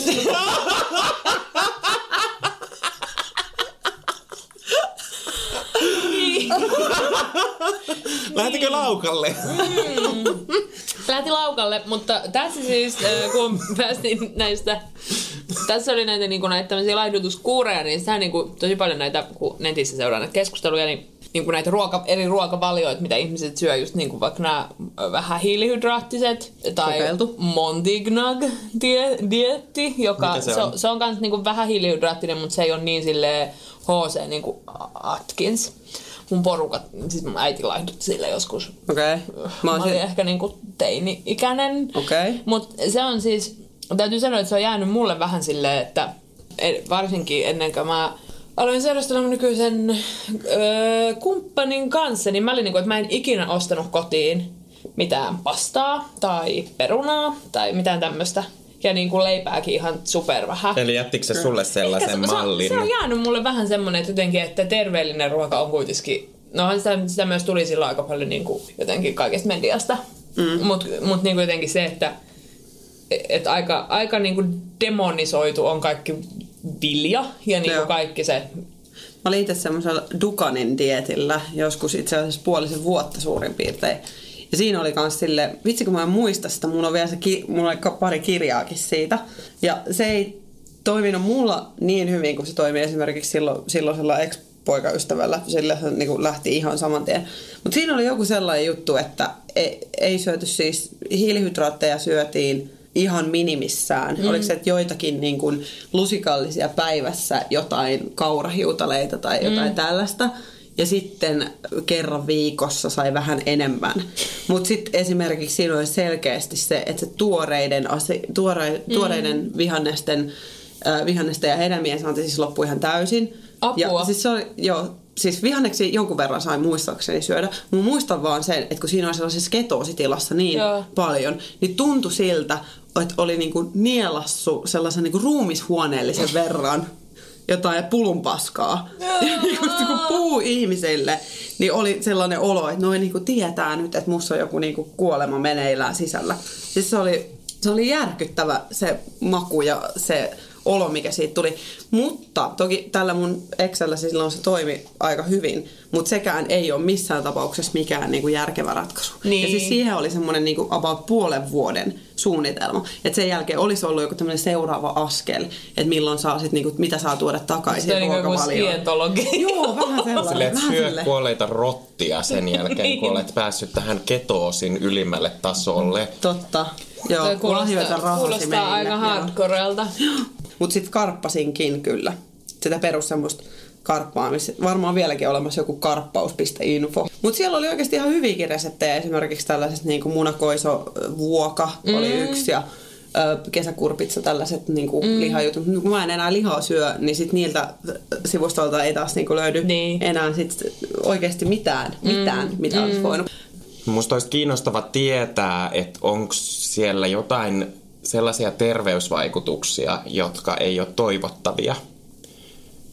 Lähtikö laukalle? Lähti laukalle, mutta tässä siis, äh, kun päästiin näistä, tässä oli näitä, niin kuin, näitä tämmöisiä laihdutuskuureja, niin sehän niin kuin, tosi paljon näitä, kun netissä seuraa näitä keskusteluja, niin niin kuin näitä ruoka, eri ruokavalioita, mitä ihmiset syö, just niin kuin vaikka nämä vähän hiilihydraattiset tai Kokeiltu. Montignag-dietti, joka Mitä se se on? on, se on kans niin kuin vähän hiilihydraattinen, mutta se ei ole niin sille HC niin kuin Atkins. Mun porukat, siis mun äiti laihdutti sille joskus Okei. Okay. Mä, Mä olin sit... ehkä niinku teini-ikäinen. Okei. Mutta se on siis, täytyy sanoa, että se on jäänyt mulle vähän silleen, että e- varsinkin ennen kuin mä aloin seurustella mun nykyisen öö, kumppanin kanssa, niin mä olin niinku, että mä en ikinä ostanut kotiin mitään pastaa tai perunaa tai mitään tämmöistä. Ja niinku leipääkin ihan super vähän. Eli jättikö se sulle sellaisen Ehkä se, mallin? Se on, se on jäänyt mulle vähän semmonen, että jotenkin, että terveellinen ruoka on kuitenkin... No sitä, sitä myös tuli silloin aika paljon niin kuin, jotenkin kaikesta mediasta. Mm. Mutta mut niin kuin jotenkin se, että et aika, aika niin kuin demonisoitu on kaikki vilja ja niin kuin kaikki se... Mä olin itse semmoisella Dukanin dietillä joskus itse asiassa puolisen vuotta suurin piirtein. Ja siinä oli kans sille, vitsi kun mä en muista sitä, mulla on vielä se, ki- mulla ka- pari kirjaakin siitä. Ja se ei toiminut mulla niin hyvin kuin se toimi esimerkiksi silloin, silloisella ex-poikaystävällä. Sillä se niin lähti ihan saman tien. Mutta siinä oli joku sellainen juttu, että ei, ei syöty siis, hiilihydraatteja syötiin ihan minimissään. Mm. Oliko se, että joitakin niin kuin lusikallisia päivässä jotain kaurahiutaleita tai jotain mm. tällaista. Ja sitten kerran viikossa sai vähän enemmän. Mutta sitten esimerkiksi siinä oli selkeästi se, että se tuoreiden, ase, tuore, tuoreiden vihannesten, äh, vihannesten ja hedelmien saanti siis loppui ihan täysin. Apua. Ja siis se oli, joo, siis vihanneksi jonkun verran sain muistaakseni syödä. Mä muistan vaan sen, että kun siinä oli sellaisessa ketositilassa niin Joo. paljon, niin tuntui siltä, että oli niinku nielassu sellaisen niinku ruumishuoneellisen verran jotain pulunpaskaa. Ja [LAUGHS] niinku, kun puu ihmisille, niin oli sellainen olo, että noin niinku tietää nyt, että musta on joku niinku kuolema meneillään sisällä. Siis se oli, se oli järkyttävä se maku ja se olo, mikä siitä tuli. Mutta toki tällä mun Excellä silloin se toimi aika hyvin, mutta sekään ei ole missään tapauksessa mikään niinku järkevä ratkaisu. Niin. Ja siis siihen oli semmoinen niinku about puolen vuoden suunnitelma. Että sen jälkeen olisi ollut joku tämmöinen seuraava askel, että milloin saa sit niinku, mitä saa tuoda takaisin niin kuin joku ruokavalioon. skientologi. Joo, vähän sellainen. Silleen, että vähän syö silleen. kuolleita rottia sen [LAUGHS] jälkeen, Niin. kun olet päässyt tähän ketoosin ylimmälle tasolle. Totta. Joo, kuulostaa, kuulostaa aika hardcorelta. [LAUGHS] Mutta sitten karppasinkin kyllä. Sitä perus semmoista karppaamista. Varmaan vieläkin olemassa joku karppaus.info. Mutta siellä oli oikeasti ihan hyviäkin reseptejä. Esimerkiksi tällaiset niin kuin munakoiso-vuoka oli Mm. yksi ja ö, kesäkurpitsa, tällaiset niin kuin mm. lihajutut. Mut Kun mä en enää lihaa syö, niin sit niiltä sivustolta ei taas niin kuin löydy Niin. enää sit oikeasti mitään, mitään mm. mitä olisi voinut. Musta olisi kiinnostava tietää, että onko siellä jotain sellaisia terveysvaikutuksia, jotka ei ole toivottavia.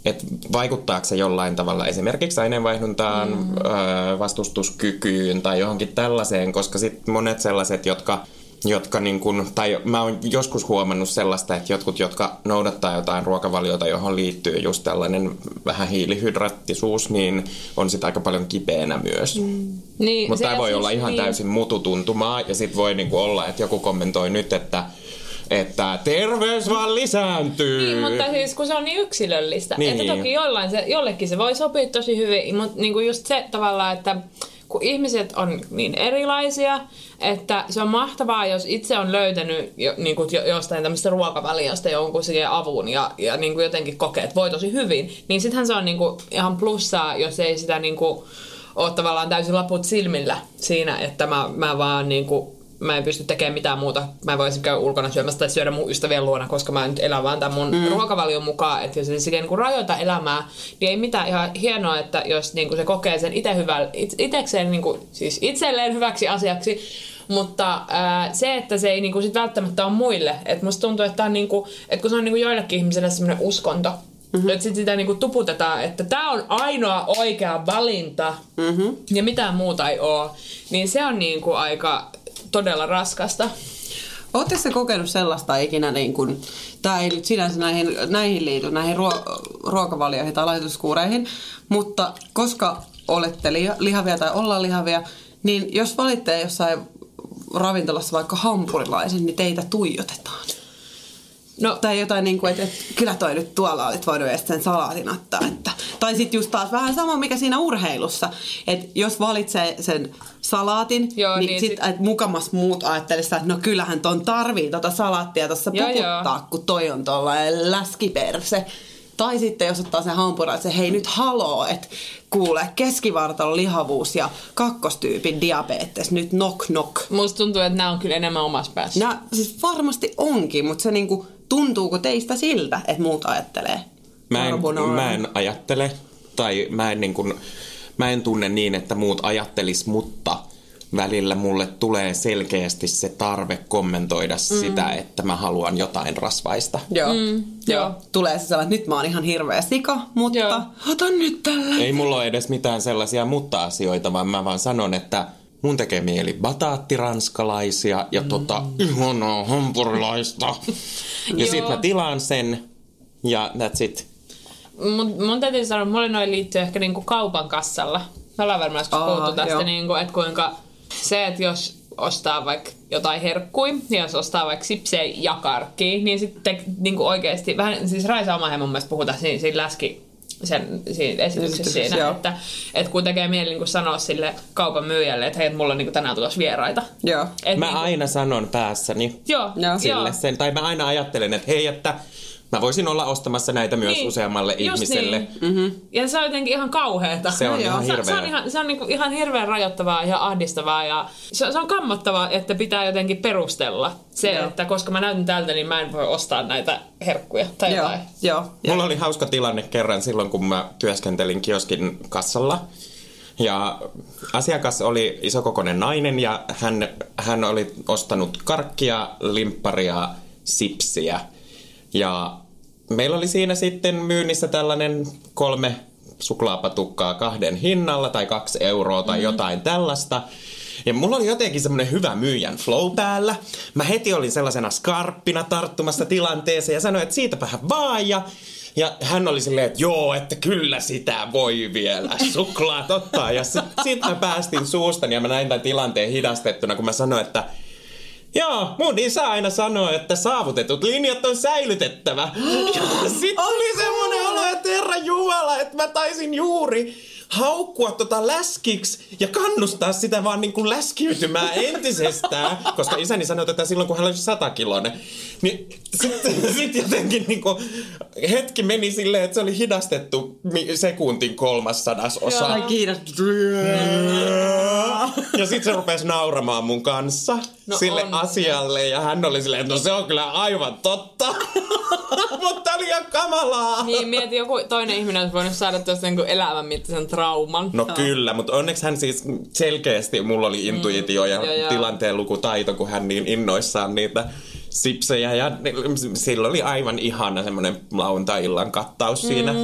Et vaikuttaako se jollain tavalla esimerkiksi aineenvaihduntaan, mm. ö, vastustuskykyyn tai johonkin tällaiseen, koska sitten monet sellaiset, jotka jotka niin kun, tai mä oon joskus huomannut sellaista, että jotkut, jotka noudattaa jotain ruokavaliota, johon liittyy just tällainen vähän hiilihydraattisuus, niin on sitä aika paljon kipeänä myös. Mm. Niin, Mutta tämä voi siis olla ihan niin. täysin mututuntumaa ja sitten voi niinku olla, että joku kommentoi nyt, että että terveys vaan lisääntyy. Niin, mutta siis kun se on niin yksilöllistä. Niin. Että toki jollain se, jollekin se voi sopia tosi hyvin, mutta niinku just se tavallaan, että kun ihmiset on niin erilaisia, että se on mahtavaa, jos itse on löytänyt jo, niin kuin jo, jostain tämmöistä ruokavaliosta jonkun siihen avun ja, ja niin kuin jotenkin kokee, että voi tosi hyvin, niin sittenhän se on niin kuin ihan plussaa, jos ei sitä niin kuin ole tavallaan täysin laput silmillä siinä, että mä, mä vaan niin kuin mä en pysty tekemään mitään muuta. Mä en voisi käydä ulkona syömässä tai syödä mun ystävien luona, koska mä nyt elän vaan tämän mun mm. ruokavalion mukaan. Että jos se niin kuin rajoita elämää, niin ei mitään ihan hienoa, että jos niin kuin se kokee sen itse hyvä, it, itekseen, niin kuin, siis itselleen hyväksi asiaksi, mutta ää, se, että se ei niinku sit välttämättä ole muille. Et musta tuntuu, että, on niinku, että kun se on niinku joillekin ihmisille semmoinen uskonto, Mm-hmm. Että sit sitä niinku tuputetaan, että tämä on ainoa oikea valinta mm-hmm. ja mitään muuta ei ole. Niin se on niinku aika todella raskasta. Oletteko se kokenut sellaista ikinä, niin kuin, tämä ei nyt sinänsä näihin, näihin liity, näihin ruo, ruokavalioihin tai laihdutuskuureihin, mutta koska olette liha, lihavia tai ollaan lihavia, niin jos valitte jossain ravintolassa vaikka hampurilaisen, niin teitä tuijotetaan. No. Tai jotain niin kuin, että, että kyllä toi nyt tuolla olit voinut edes sen salaatin ottaa. Että. Tai sitten just taas vähän sama, mikä siinä urheilussa. Että jos valitsee sen salaatin, joo, niin, niin sit, sit... mukamas muut ajattelisivat, että no kyllähän ton tarvii tota salaattia tuossa puputtaa, joo. kun toi on tuollainen läskiperse. Tai sitten jos ottaa sen se hei nyt haloo, että kuule keskivartalon lihavuus ja kakkostyypin diabetes, nyt knock knock. Musta tuntuu, että nämä on kyllä enemmän omassa päässä. Nämä siis varmasti onkin, mutta se niinku, tuntuuko teistä siltä, että muut ajattelee? Mä en, mä en ajattele, tai mä en, niin kuin, mä en tunne niin, että muut ajattelis, mutta välillä mulle tulee selkeästi se tarve kommentoida mm. sitä, että mä haluan jotain rasvaista. Joo, mm, joo. Tulee se sellainen, että nyt mä oon ihan hirveä sika, mutta joo. otan nyt tällä. Ei mulla ole edes mitään sellaisia mutta-asioita, vaan mä vaan sanon, että mun tekee mieli bataattiranskalaisia ja mm. tota ihanaa hampurilaista. [LAUGHS] ja sit mä tilaan sen ja that's it. Mun, mun täytyy sanoa, että mulle noin liittyy ehkä niinku kaupan kassalla. Me ollaan varmaan joskus puhuttu tästä, niinku, että kuinka se, että jos ostaa vaikka jotain herkkui, ja jos ostaa vaikka sipsejä ja karkkia, niin sitten niin oikeasti, vähän, siis Raisa Omahe mun mielestä puhutaan siinä, siinä läski sen siinä esityksessä siinä, joo. että, että kun tekee mieli niin sanoa sille kaupan myyjälle, että hei, että mulla on niin tänään tulossa vieraita. Joo. Et mä niin kuin... aina sanon päässäni joo, sille joo. sen, tai mä aina ajattelen, että hei, että Mä voisin olla ostamassa näitä myös niin, useammalle ihmiselle. Niin. Mm-hmm. Ja se on jotenkin ihan kauheata. Se on [LAUGHS] no ihan hirveä. Se, se on, ihan, se on niinku ihan hirveän rajoittavaa ja ahdistavaa. Ja se, se on kammottavaa, että pitää jotenkin perustella se, Joo. että koska mä näytän tältä, niin mä en voi ostaa näitä herkkuja tai Joo. jotain. Joo. Mulla oli hauska tilanne kerran silloin, kun mä työskentelin kioskin kassalla. Ja asiakas oli isokokoinen nainen ja hän, hän oli ostanut karkkia, limpparia, sipsiä. Ja meillä oli siinä sitten myynnissä tällainen kolme suklaapatukkaa kahden hinnalla tai kaksi euroa tai mm-hmm. jotain tällaista. Ja mulla oli jotenkin semmonen hyvä myyjän flow päällä. Mä heti olin sellaisena skarppina tarttumassa tilanteeseen ja sanoin, että siitäpähän vaan ja ja hän oli silleen, että joo, että kyllä sitä voi vielä suklaat ottaa. Ja sitten sit mä päästin suustani ja mä näin tämän tilanteen hidastettuna, kun mä sanoin, että Joo, mun isä aina sanoo, että saavutetut linjat on säilytettävä. [GASPS] Ja sit oli semmonen olo, että herra Jumala, että mä taisin juuri haukkua tota läskiksi ja kannustaa sitä vaan niin kuin läskiytymään [LAUGHS] entisestään, koska isäni sanoi tätä silloin, kun hän oli satakiloinen. Niin sitten [LAUGHS] sit jotenkin niin kuin hetki meni silleen, että se oli hidastettu sekuntin kolmas sadasosa. Ai kiitos. Ja sitten se rupesi nauramaan mun kanssa no sille on. asialle ja hän oli silleen, että no se on kyllä aivan totta. [LAUGHS] Mutta oli ihan kamalaa. Niin, mieti joku toinen ihminen olisi voinut saada tuosta niin elämän mittaisen trauman. No no kyllä, mutta onneksi hän siis selkeästi, mulla oli intuitio mm, ja joo, tilanteen lukutaito, kun hän niin innoissaan niitä sipsejä ja sillä oli aivan ihana semmoinen lauantai-illan kattaus mm. siinä.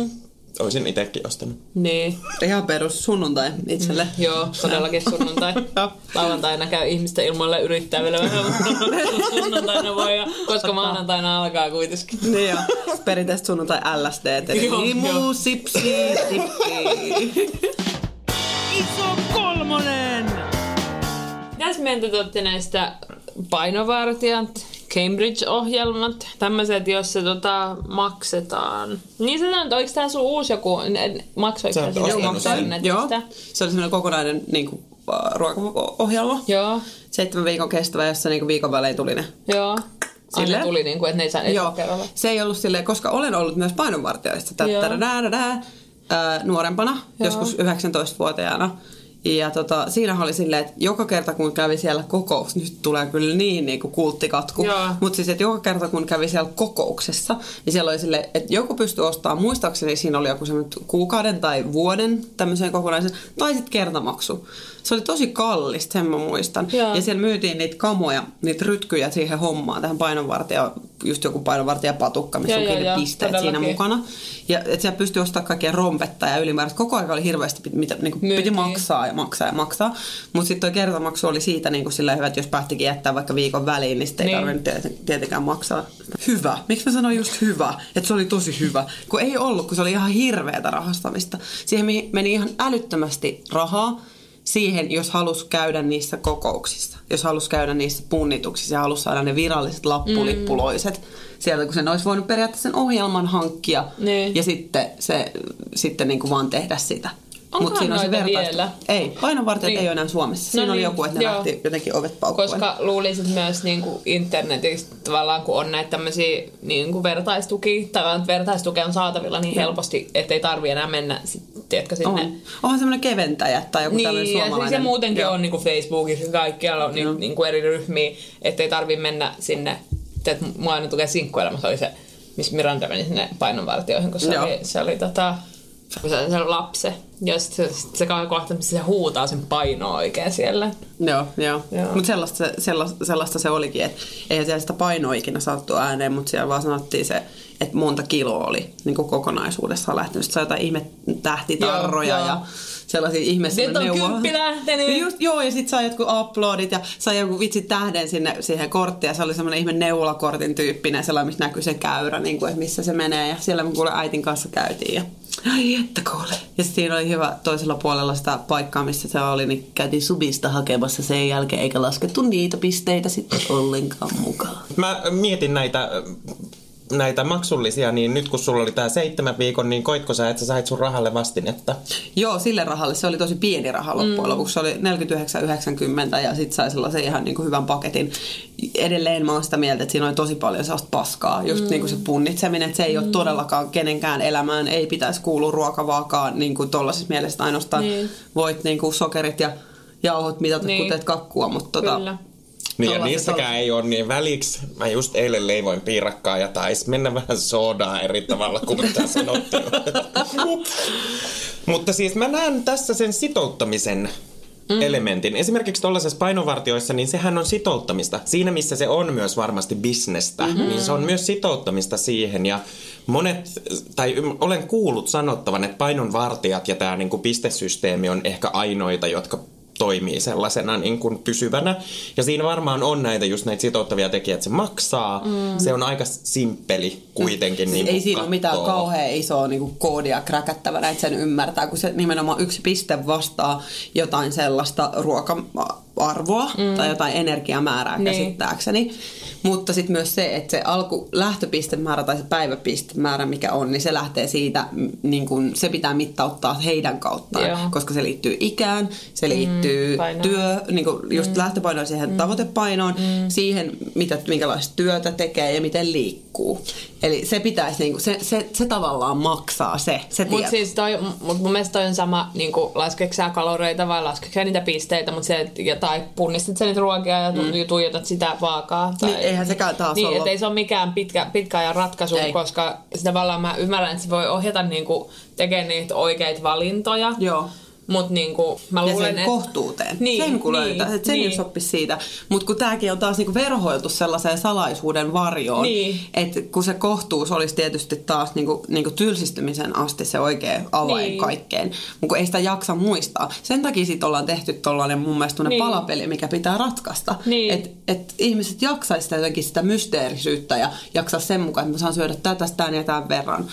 Olisin itsekin ostanut. Niin. Ihan perus sunnuntai itselle. Mm, joo, todellakin sunnuntai. [LAUGHS] Lauantaina käy ihmisten ilmoille yrittää vielä vähän, [LAUGHS] sunnuntaina voi, ja, koska maanantaina alkaa kuitenkin. Niin joo, perinteisesti sunnuntai LSD. Eli muu, sipsi, sipsi. Iso kolmonen! Mitäs mieltä te näistä painovartijat, Cambridge-ohjelmat, tämmöiset, joissa tota, maksetaan. Niin se on, oliko tämä sun uusi joku, maksoiko sä sitä Joo, se oli semmoinen kokonainen niin kuin, uh, ruokaohjelma. Joo. Seitsemän viikon kestävä, jossa niin kuin, viikon välein tuli ne. Joo. Sille? Aina tuli, niin kuin, että ne ei saa Joo. kerralla. Se ei ollut silleen, koska olen ollut myös painonvartijoista nuorempana, Joo. joskus 19-vuotiaana. Ja tota, siinä oli silleen, että joka kerta kun kävi siellä kokous, nyt tulee kyllä niin, niin kuin kulttikatku, mutta siis, että joka kerta kun kävi siellä kokouksessa, niin siellä oli silleen, että joku pystyi ostamaan, muistaakseni siinä oli joku semmoinen kuukauden tai vuoden tämmöisen kokonaisen, tai sitten kertamaksu. Se oli tosi kallista, sen mä muistan. Joo. Ja siellä myytiin niitä kamoja, niitä rytkyjä siihen hommaan, tähän painonvartija, just joku painonvartijapatukka, missä Joo, on joo, pisteet siinä mukana. Ja että siellä pystyi ostamaan kaikkia rompetta ja ylimääräistä. Koko ajan oli hirveästi, mitä, niin kuin, piti maksaa ja maksaa ja maksaa. Mutta sitten tuo kertamaksu oli siitä niin kuin sillä hyvä, että jos päättikin jättää vaikka viikon väliin, niin sitten ei Niin. tarvinnut tiet- tietenkään maksaa. Hyvä. Miksi mä sanoin just hyvä? Että se oli tosi hyvä. Kun ei ollut, kun se oli ihan hirveätä rahastamista. Siihen meni ihan älyttömästi rahaa siihen, jos halus käydä niissä kokouksissa, jos halus käydä niissä punnituksissa ja halus saada ne viralliset lappulippuloiset mm. sieltä, kun sen olisi voinut periaatteessa sen ohjelman hankkia Niin. ja sitten, se, sitten niin kuin vaan tehdä sitä. Onkohan siinä on se vielä? Ei, painonvartijat Niin. ei ole enää Suomessa. Siinä No oli niin, joku, että ne joo. lähti jotenkin ovet paukkuen. Koska luulisit myös niin kuin internetissä tavallaan, kun on näitä tämmöisiä niin kuin vertaistukia, tai vertaistukea on saatavilla niin helposti, ettei tarvi enää mennä, sit, tiedätkö, sinne. on. Onhan semmoinen keventäjä tai joku tämmöinen Niin, ja suomalainen. siis se muutenkin Joo. on niin kuin Facebookissa ja kaikkialla on niin, niin kuin eri ryhmiä, ettei tarvi mennä sinne. Että mua aina tukee sinkkuelämässä oli se, missä Miranda meni sinne painonvartioihin, kun se Joo. oli, se oli tota, kun se oli se lapse. Ja sitten se, sit se kohta, missä se huutaa sen painoa oikein siellä. Joo, joo. Joo. Mutta sellaista, se- sellaista, sellaista se olikin, että eihän siellä sitä painoa ikinä saattu ääneen, mutta siellä vaan sanottiin se, että monta kiloa oli niin kuin kokonaisuudessaan lähtenyt. Sitten sai jotain ihme tähtitarroja Joo, ja joo. sellaisia ihme Sieltä on neuvoa. kymppi lähtenyt. Ja Just, joo, ja sitten sai jotkut uploadit ja sai joku vitsi tähden sinne siihen korttiin ja se oli semmoinen ihme neulakortin tyyppinen, sellainen, missä näkyy se käyrä, niin kuin, että missä se menee. Ja siellä me kuule äitin kanssa käytiin ja ai että kuule. Ja siinä oli hyvä toisella puolella sitä paikkaa, missä se oli, niin käytiin subista hakemassa sen jälkeen, eikä laskettu niitä pisteitä sitten ollenkaan mukaan. Mä mietin näitä, näitä maksullisia, niin nyt kun sulla oli tää seitsemän viikon, niin koitko sä, että sä sait sun rahalle vastinetta? Joo, sille rahalle se oli tosi pieni raha loppujen mm. lopuksi. Se oli 49,90 ja sitten sai sellaisen ihan niin kuin hyvän paketin. Edelleen mä oon sitä mieltä, että siinä oli tosi paljon sellaista paskaa. Just mm. niin kuin se punnitseminen, että se ei mm. ole todellakaan kenenkään elämään. Ei pitäisi kuulua ruokavaakaan niin kuin tollaisessa mielessä ainoastaan Niin. voit niin kuin sokerit ja jauhot mitata, Niin. kun teet kakkua. Mutta tota, Kyllä. Niin ja niissäkään ei ole niin väliksi. Mä just eilen leivoin piirakkaa ja tais mennä vähän soodaa eri tavalla kuin mitä sanottiin. [LAUGHS] Mutta siis mä näen tässä sen sitouttamisen mm. elementin. Esimerkiksi tuollaisessa painovartioissa, niin sehän on sitouttamista. Siinä, missä se on myös varmasti bisnestä, mm-hmm. niin se on myös sitouttamista siihen. Ja monet, tai olen kuullut sanottavan, että painonvartijat ja tämä niinku pistesysteemi on ehkä ainoita, jotka toimii sellaisena niin kuin pysyvänä. Ja siinä varmaan on näitä just näitä sitouttavia tekijöitä, että se maksaa. Mm. Se on aika simppeli kuitenkin. Siis niin ei kuin siinä ole mitään kauhean isoa niin kuin koodia kräkättävänä, että sen ymmärtää, kun se nimenomaan yksi piste vastaa jotain sellaista ruoka-arvoa mm. tai jotain energiamäärää niin. käsittääkseni. Mutta sitten myös se, että se alku lähtöpistemäärä tai se päiväpistemäärä, mikä on, niin se lähtee siitä, niin kun, se pitää mittauttaa heidän kauttaan, Joo. koska se liittyy ikään, se liittyy painoon. työ, niin kuin just mm. lähtöpainoon siihen mm. tavoitepainoon, mm. siihen, mitä, minkälaista työtä tekee ja miten liikkuu. Eli se pitäisi, niin kuin, se, se, se tavallaan maksaa se, se Mutta siis toi, mut mun mielestä toi on sama, niin laskeeko sä kaloreita vai laskeeko sä niitä pisteitä, mutta se, ja, tai punnistat sä niitä ruokia ja mm. tuijotat sitä vaakaa. Tai, Niin, eihän sekään taas Niin, että ei se ole mikään pitkä, pitkä ajan ratkaisu, Ei. koska sitä tavallaan mä ymmärrän, että se voi ohjata niinku, tekemään niitä oikeita valintoja. Joo. Mutta niinku, mä ja luulen, sen että... kohtuuteen. Niin, sen kun niin, löytää, että sen niin. niin. oppisi siitä. Mutta kun tämäkin on taas niinku verhoiltu sellaiseen salaisuuden varjoon, Niin. että kun se kohtuus olisi tietysti taas niinku, niinku tylsistymisen asti se oikea avain Niin. niin. kaikkeen. Mutta kun ei sitä jaksa muistaa. Sen takia sit ollaan tehty tollainen mun mielestä Niin. niin. palapeli, mikä pitää ratkaista. Niin. Että et ihmiset jaksaisi sitä jotenkin sitä mysteerisyyttä ja jaksaa sen mukaan, että mä saan syödä tätä, tämän ja tämän verran.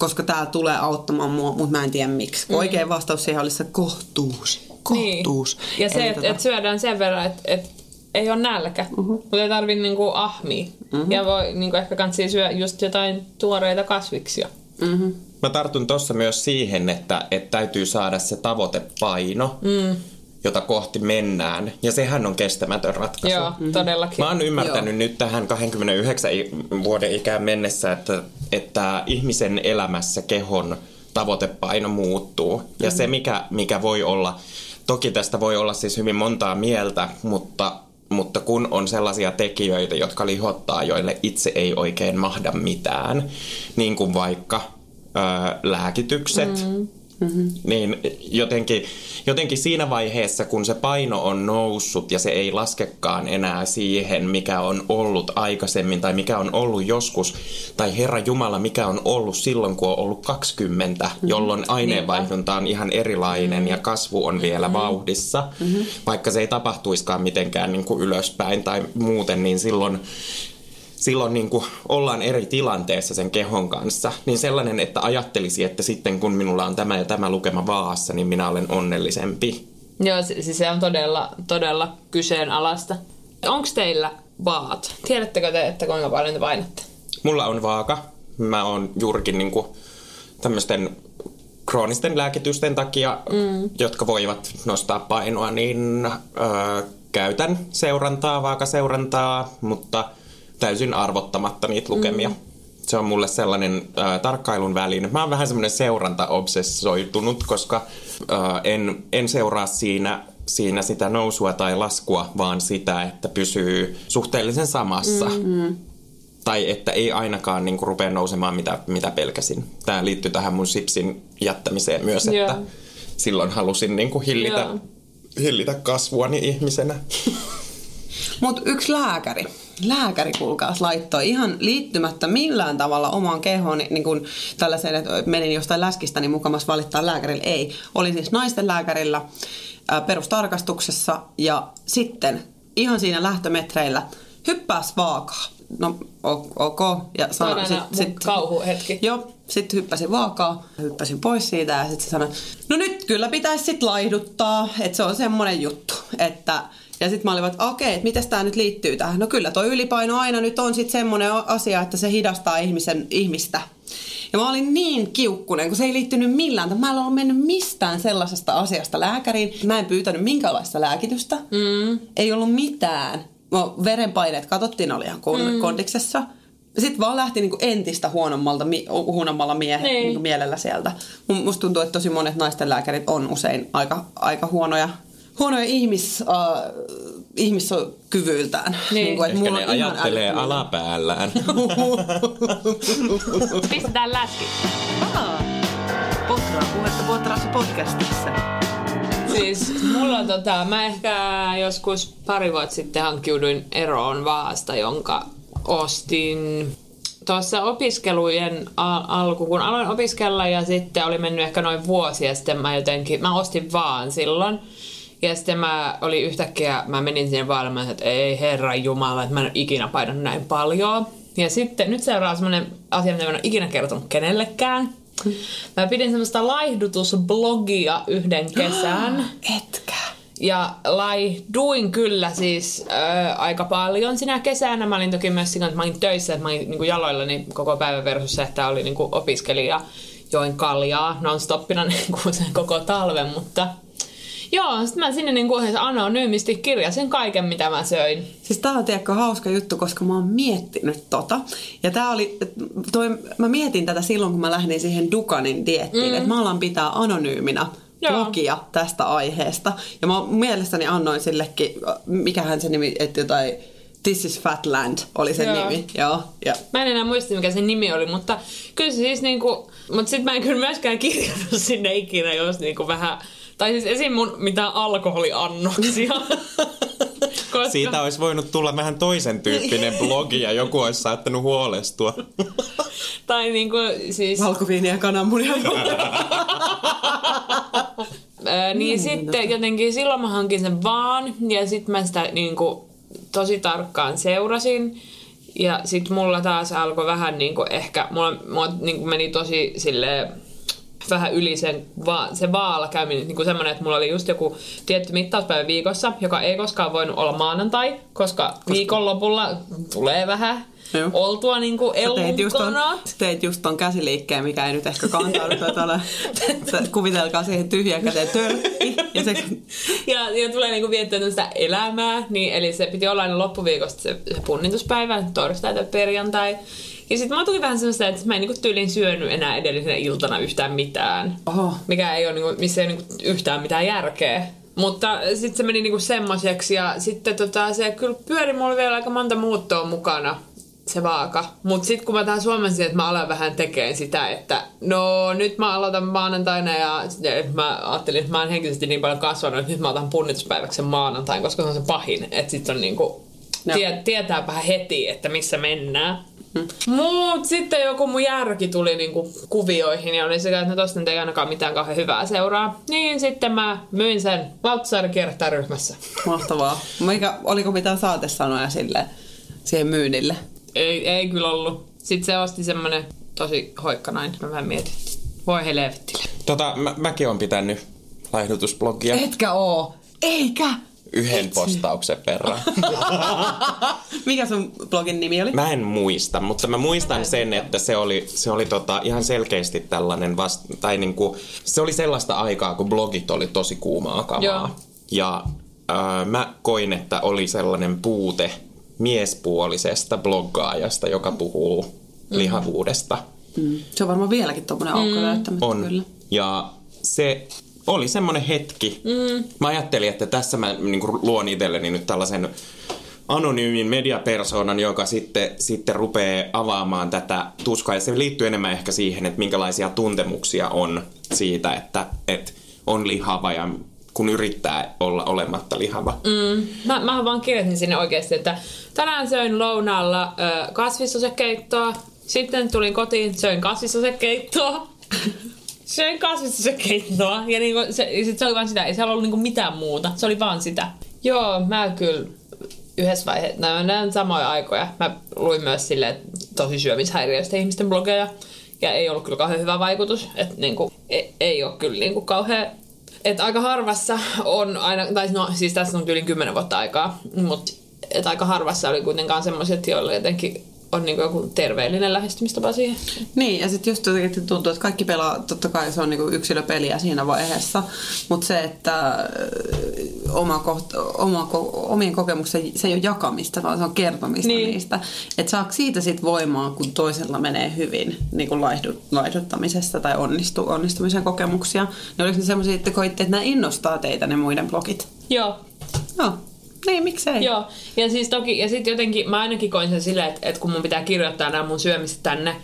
Koska tämä tulee auttamaan mua, mutta mä en tiedä miksi. Mm. Oikein vastaus siihen olisi se kohtuus. Kohtuus. Niin. Ja se, Eli että tota- et syödään sen verran, että et ei ole nälkä, Mhm. uh-huh. mutta ei tarvi niinku ahmia. Uh-huh. Ja voi niinku ehkä kansi syödä just jotain tuoreita kasviksia. Mm-hmm. Mä tartun tuossa myös siihen, että, että täytyy saada se tavoitepaino, mm. Jota kohti mennään. Ja sehän on kestämätön ratkaisu. Joo, mm-hmm. todellakin. Mä oon ymmärtänyt Joo. nyt tähän 29 i- vuoden ikään mennessä, että, että ihmisen elämässä kehon tavoitepaino muuttuu. Ja se, mikä, mikä voi olla toki tästä voi olla siis hyvin montaa mieltä, mutta, mutta kun on sellaisia tekijöitä, jotka lihottaa, joille itse ei oikein mahda mitään, niin kuin vaikka ö, lääkitykset, mm. Mm-hmm. Niin jotenkin, jotenkin siinä vaiheessa, kun se paino on noussut ja se ei laskekaan enää siihen, mikä on ollut aikaisemmin tai mikä on ollut joskus, tai Herra Jumala, mikä on ollut silloin, kun on ollut 20, mm-hmm. jolloin aineenvaihdunta on ihan erilainen mm-hmm. ja kasvu on vielä mm-hmm. vauhdissa, mm-hmm. vaikka se ei tapahtuiskaan mitenkään niin kuin ylöspäin tai muuten, niin silloin silloin niin kuin ollaan eri tilanteessa sen kehon kanssa, niin sellainen, että ajattelisi, että sitten kun minulla on tämä ja tämä lukema vaassa, niin minä olen onnellisempi. Joo, siis se on todella, todella kyseenalaista. Onko teillä vaat? Tiedättekö te, että kuinka paljon te painatte? Mulla on vaaka. Mä oon juurikin niin kuin tämmöisten kroonisten lääkitysten takia, mm. jotka voivat nostaa painoa, niin öö, käytän seurantaa, vaakaseurantaa, mutta – täysin arvottamatta niitä lukemia. Mm. Se on mulle sellainen äh, tarkkailun väline. Mä oon vähän semmoinen seuranta-obsessoitunut, koska äh, en, en seuraa siinä siinä sitä nousua tai laskua, vaan sitä, että pysyy suhteellisen samassa. Mm-hmm. Tai että ei ainakaan niin kuin, rupea nousemaan, mitä, mitä pelkäsin. Tämä liittyy tähän mun sipsin jättämiseen myös, että yeah. silloin halusin niin kuin, hillitä, yeah. hillitä kasvuani ihmisenä. Mutta yksi lääkäri, lääkäri kuulkaas laittoi ihan liittymättä millään tavalla omaan kehoon niin kuin tällaiseen, että menin jostain läskistä, niin mukamas valittaa lääkärille. Ei. Olin siis naisten lääkärillä ää, perustarkastuksessa ja sitten ihan siinä lähtömetreillä hyppääs vaakaa. No ok. Ja sano, sit, sit, kauhu hetki. Joo, sitten hyppäsin vaakaa, hyppäsin pois siitä ja sitten se sanoi, no nyt kyllä pitäisi sitten laihduttaa, että se on semmoinen juttu, että ja sitten mä olin, että okei, että miten tämä nyt liittyy tähän? No kyllä toi ylipaino aina nyt on sitten semmoinen asia, että se hidastaa ihmisen, ihmistä. Ja mä olin niin kiukkunen, kun se ei liittynyt millään. Mä en ollut mennyt mistään sellaisesta asiasta lääkäriin. Mä en pyytänyt minkäänlaista lääkitystä. Mm. Ei ollut mitään. No, verenpaineet katsottiin, oli ihan kon- mm. kondiksessa. Sitten vaan lähti niinku entistä huonommalta, huonommalla mie- niin. niinku mielellä sieltä. Musta tuntuu, että tosi monet naisten lääkärit on usein aika, aika huonoja huonoja ihmis, uh, ihmiskyvyiltään. Niin. niin kuin, että Ehkä mulla ne ajattelee älyttömiä. alapäällään. [LAUGHS] Pistetään läski. Potraa puhetta Potraassa podcastissa. Siis mulla tota, mä ehkä joskus pari vuotta sitten hankkiuduin eroon vaasta, jonka ostin tuossa opiskelujen al- alku, kun aloin opiskella ja sitten oli mennyt ehkä noin vuosi ja sitten mä jotenkin, mä ostin vaan silloin. Ja sitten mä oli yhtäkkiä, mä menin sinne vaalemaan, että ei herra jumala, että mä en ole ikinä painanut näin paljon. Ja sitten nyt seuraa semmoinen asia, mitä mä en ole ikinä kertonut kenellekään. Mä pidin semmoista laihdutusblogia yhden kesän. [GASPS] Etkä. Ja laihduin kyllä siis äh, aika paljon sinä kesänä. Mä olin toki myös siinä, että mä olin töissä, että mä olin niin jaloillani koko päivän versus se, että oli niin opiskelija, join kaljaa non-stoppina [LAUGHS] niin sen koko talven, mutta Joo, sitten mä sinne niin kuin anonyymisti kirjasin kaiken, mitä mä söin. Siis tää on tiedäkö hauska juttu, koska mä oon miettinyt tota. Ja tää oli, toi, mä mietin tätä silloin, kun mä lähdin siihen Dukanin diettiin, mm. että mä alan pitää anonyyminä blogia tästä aiheesta. Ja mä mielestäni annoin sillekin, mikähän se nimi, että jotain This is Fatland oli sen Joo. nimi. Joo, ja. Mä en enää muista, mikä sen nimi oli, mutta kyllä se siis niinku, mutta sit mä en kyllä myöskään kirjannut [LAUGHS] sinne ikinä, jos niinku vähän tai siis esim. mun mitään alkoholiannoksia. [LAUGHS] Koska... Siitä olisi voinut tulla vähän toisen tyyppinen blogi ja joku olisi saattanut huolestua. [LAUGHS] tai niinku siis... Valkoviiniä ja kananmunia. [LAUGHS] Öö, niin mm, sitten no. jotenkin silloin mä hankin sen vaan ja sitten mä sitä niinku tosi tarkkaan seurasin. Ja sitten mulla taas alkoi vähän niinku ehkä, mulla, mulla niinku meni tosi silleen vähän yli sen, va- se vaalla käyminen, niin kuin semmoinen, että mulla oli just joku tietty mittauspäivä viikossa, joka ei koskaan voinut olla maanantai, koska, koska... viikonlopulla tulee vähän Joo. oltua niin kuin teit just, ton, teit just ton käsiliikkeen, mikä ei nyt ehkä kantaudu tuolla. [LAUGHS] Kuvitelkaa siihen tyhjän käteen. Ja, se... ja, ja tulee niin kuin viettiä tämmöistä elämää, niin, eli se piti olla aina loppuviikosta se, se punnituspäivä, torstai tai perjantai. Ja sitten mä tuli vähän semmoista, että mä en niinku tyylin syönyt enää edellisenä iltana yhtään mitään. Oho. Mikä ei ole, niinku, missä ei ole niinku yhtään mitään järkeä. Mutta sitten se meni niinku semmoiseksi ja sitten tota, se kyllä pyöri mulla vielä aika monta muuttoa mukana se vaaka. Mutta sitten kun mä tähän suomensin, että mä alan vähän tekemään sitä, että no nyt mä aloitan maanantaina ja mä ajattelin, että mä oon henkisesti niin paljon kasvanut, että nyt mä otan punnituspäiväksi maanantain, koska se on se pahin. Että sitten on niinku, Joo. tie, tietää vähän heti, että missä mennään. Hmm. Mut sitten joku mun järki tuli niinku kuvioihin ja oli sekä, että no tosta nyt ei ainakaan mitään kauhean hyvää seuraa. Niin sitten mä myin sen Valtsaari ryhmässä. Mahtavaa. Mikä, oliko mitään saatesanoja sille, siihen myynnille? Ei, ei kyllä ollut. Sitten se osti semmonen tosi hoikka nainen. Mä vähän mietin. Voi helvettille. Tota, mä, mäkin on pitänyt laihdutusblogia Etkä oo. Eikä. Yhden postauksen verran. [LAUGHS] Mikä sun blogin nimi oli? Mä en muista, mutta mä muistan sen, että se oli, se oli tota, ihan selkeästi tällainen vast, tai niinku, se oli sellaista aikaa, kun blogit oli tosi kuumaa kamaa. Joo. Ja äh, mä koin, että oli sellainen puute miespuolisesta bloggaajasta, joka puhuu lihavuudesta. Mm. Se on varmaan vieläkin tommonen aukko täyttämättä On. kyllä. Ja se oli semmoinen hetki. Mm. Mä ajattelin, että tässä mä niin luon itselleni nyt tällaisen anonyymin mediapersonan, joka sitten, sitten rupeaa avaamaan tätä tuskaa. Ja se liittyy enemmän ehkä siihen, että minkälaisia tuntemuksia on siitä, että, että on lihava ja kun yrittää olla olematta lihava. Mm. Mä, mä vaan kirjasin sinne oikeasti, että tänään söin lounaalla ö, kasvissosekeittoa. Sitten tulin kotiin, söin kasvissosekeittoa. [LAUGHS] söin kasvissosekeittoa. Ja niinku, se, ja sit se oli vaan sitä, ei siellä ollut niinku mitään muuta. Se oli vaan sitä. Joo, mä kyllä yhdessä vaiheessa, nämä näin samoja aikoja. Mä luin myös sille tosi syömishäiriöistä ihmisten blogeja. Ja ei ollut kyllä kauhean hyvä vaikutus. Että niinku, ei, ei ole kyllä niinku kauhean et aika harvassa on aina, tai no siis tässä on yli 10 vuotta aikaa, mutta et aika harvassa oli kuitenkaan semmoiset, joilla jotenkin on niinku joku terveellinen lähestymistapa siihen. Niin, ja sitten just jotenkin tuntuu, että kaikki pelaa, totta kai se on niinku yksilöpeliä siinä vaiheessa, mutta se, että oma koht, oma, omien kokemuksen, se ei ole jakamista, vaan se on kertomista Niin. niin. niistä. Että saako siitä sit voimaa, kun toisella menee hyvin niin kuin laihduttamisesta tai onnistu, onnistumisen kokemuksia. Niin oliko ne semmoisia, että koitte, että nämä innostaa teitä ne muiden blogit? Joo, Joo, niin miksei? Joo, ja siis toki, ja sitten jotenkin, mä ainakin koin sen silleen, että, että kun mun pitää kirjoittaa nämä mun syömiset tänne,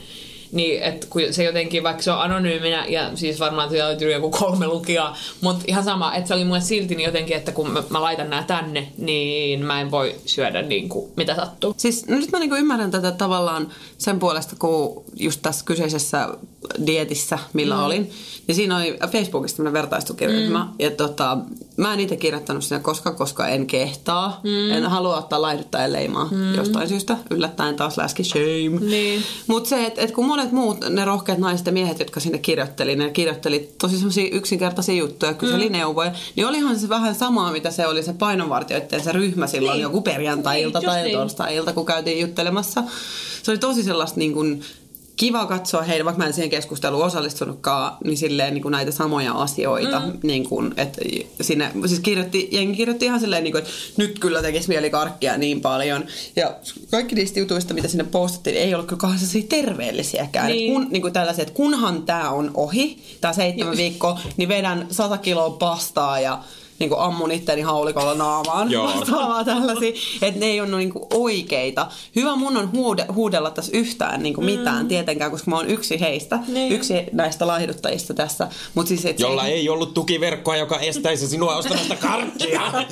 niin että kun se jotenkin, vaikka se on anonyyminä, ja siis varmaan siellä löytyy joku kolme lukijaa, mutta ihan sama, että se oli mulle silti niin jotenkin, että kun mä, mä laitan nämä tänne, niin mä en voi syödä niin kuin, mitä sattuu. Siis no nyt mä niinku ymmärrän tätä tavallaan sen puolesta, kun just tässä kyseisessä dietissä, millä mm. olin, niin siinä oli Facebookista tämmöinen vertaistukiryhmä. Mm. Ja tota, mä en itse kirjoittanut sinne koska, koska en kehtaa. Mm. En halua ottaa laihduttajan leimaa mm. jostain syystä. Yllättäen taas läski shame. Niin. Mutta se, että et kun monet muut, ne rohkeat naiset ja miehet, jotka sinne kirjoitteli, ne kirjoitteli tosi semmoisia yksinkertaisia juttuja, kyseli mm. neuvoja, niin olihan se vähän samaa, mitä se oli se painonvartijoiden se ryhmä silloin Niin. joku perjantai-ilta Niin, tai niin. torstai-ilta, kun käytiin juttelemassa. Se oli tosi sellaista niin kuin, kiva katsoa heidän, vaikka mä en siihen keskusteluun osallistunutkaan, niin silleen niin kuin näitä samoja asioita. Mm. Niin kuin, että sinne, siis kirjoitti, jengi kirjoitti ihan silleen, niin kuin, että nyt kyllä tekisi mieli karkkia niin paljon. Ja kaikki niistä jutuista, mitä sinne postattiin, ei ollut kyllä kauhean terveellisiäkään. Niin. Niin. Kun, niin kuin tällaiset, että kunhan tämä on ohi, tämä seitsemän viikkoa, niin vedän sata kiloa pastaa ja niin kuin ammun itteni haulikolla naamaan. Vastaavaa tällaisia, että ne ei ole niin kuin oikeita. Hyvä mun on huude, huudella tässä yhtään niin kuin mitään tietenkään, koska mä oon yksi heistä, Niin. yksi näistä laihduttajista tässä. Mut siis, et se Jolla ei ollut tukiverkkoa, joka estäisi sinua ostamasta karkkia. [LAUGHS]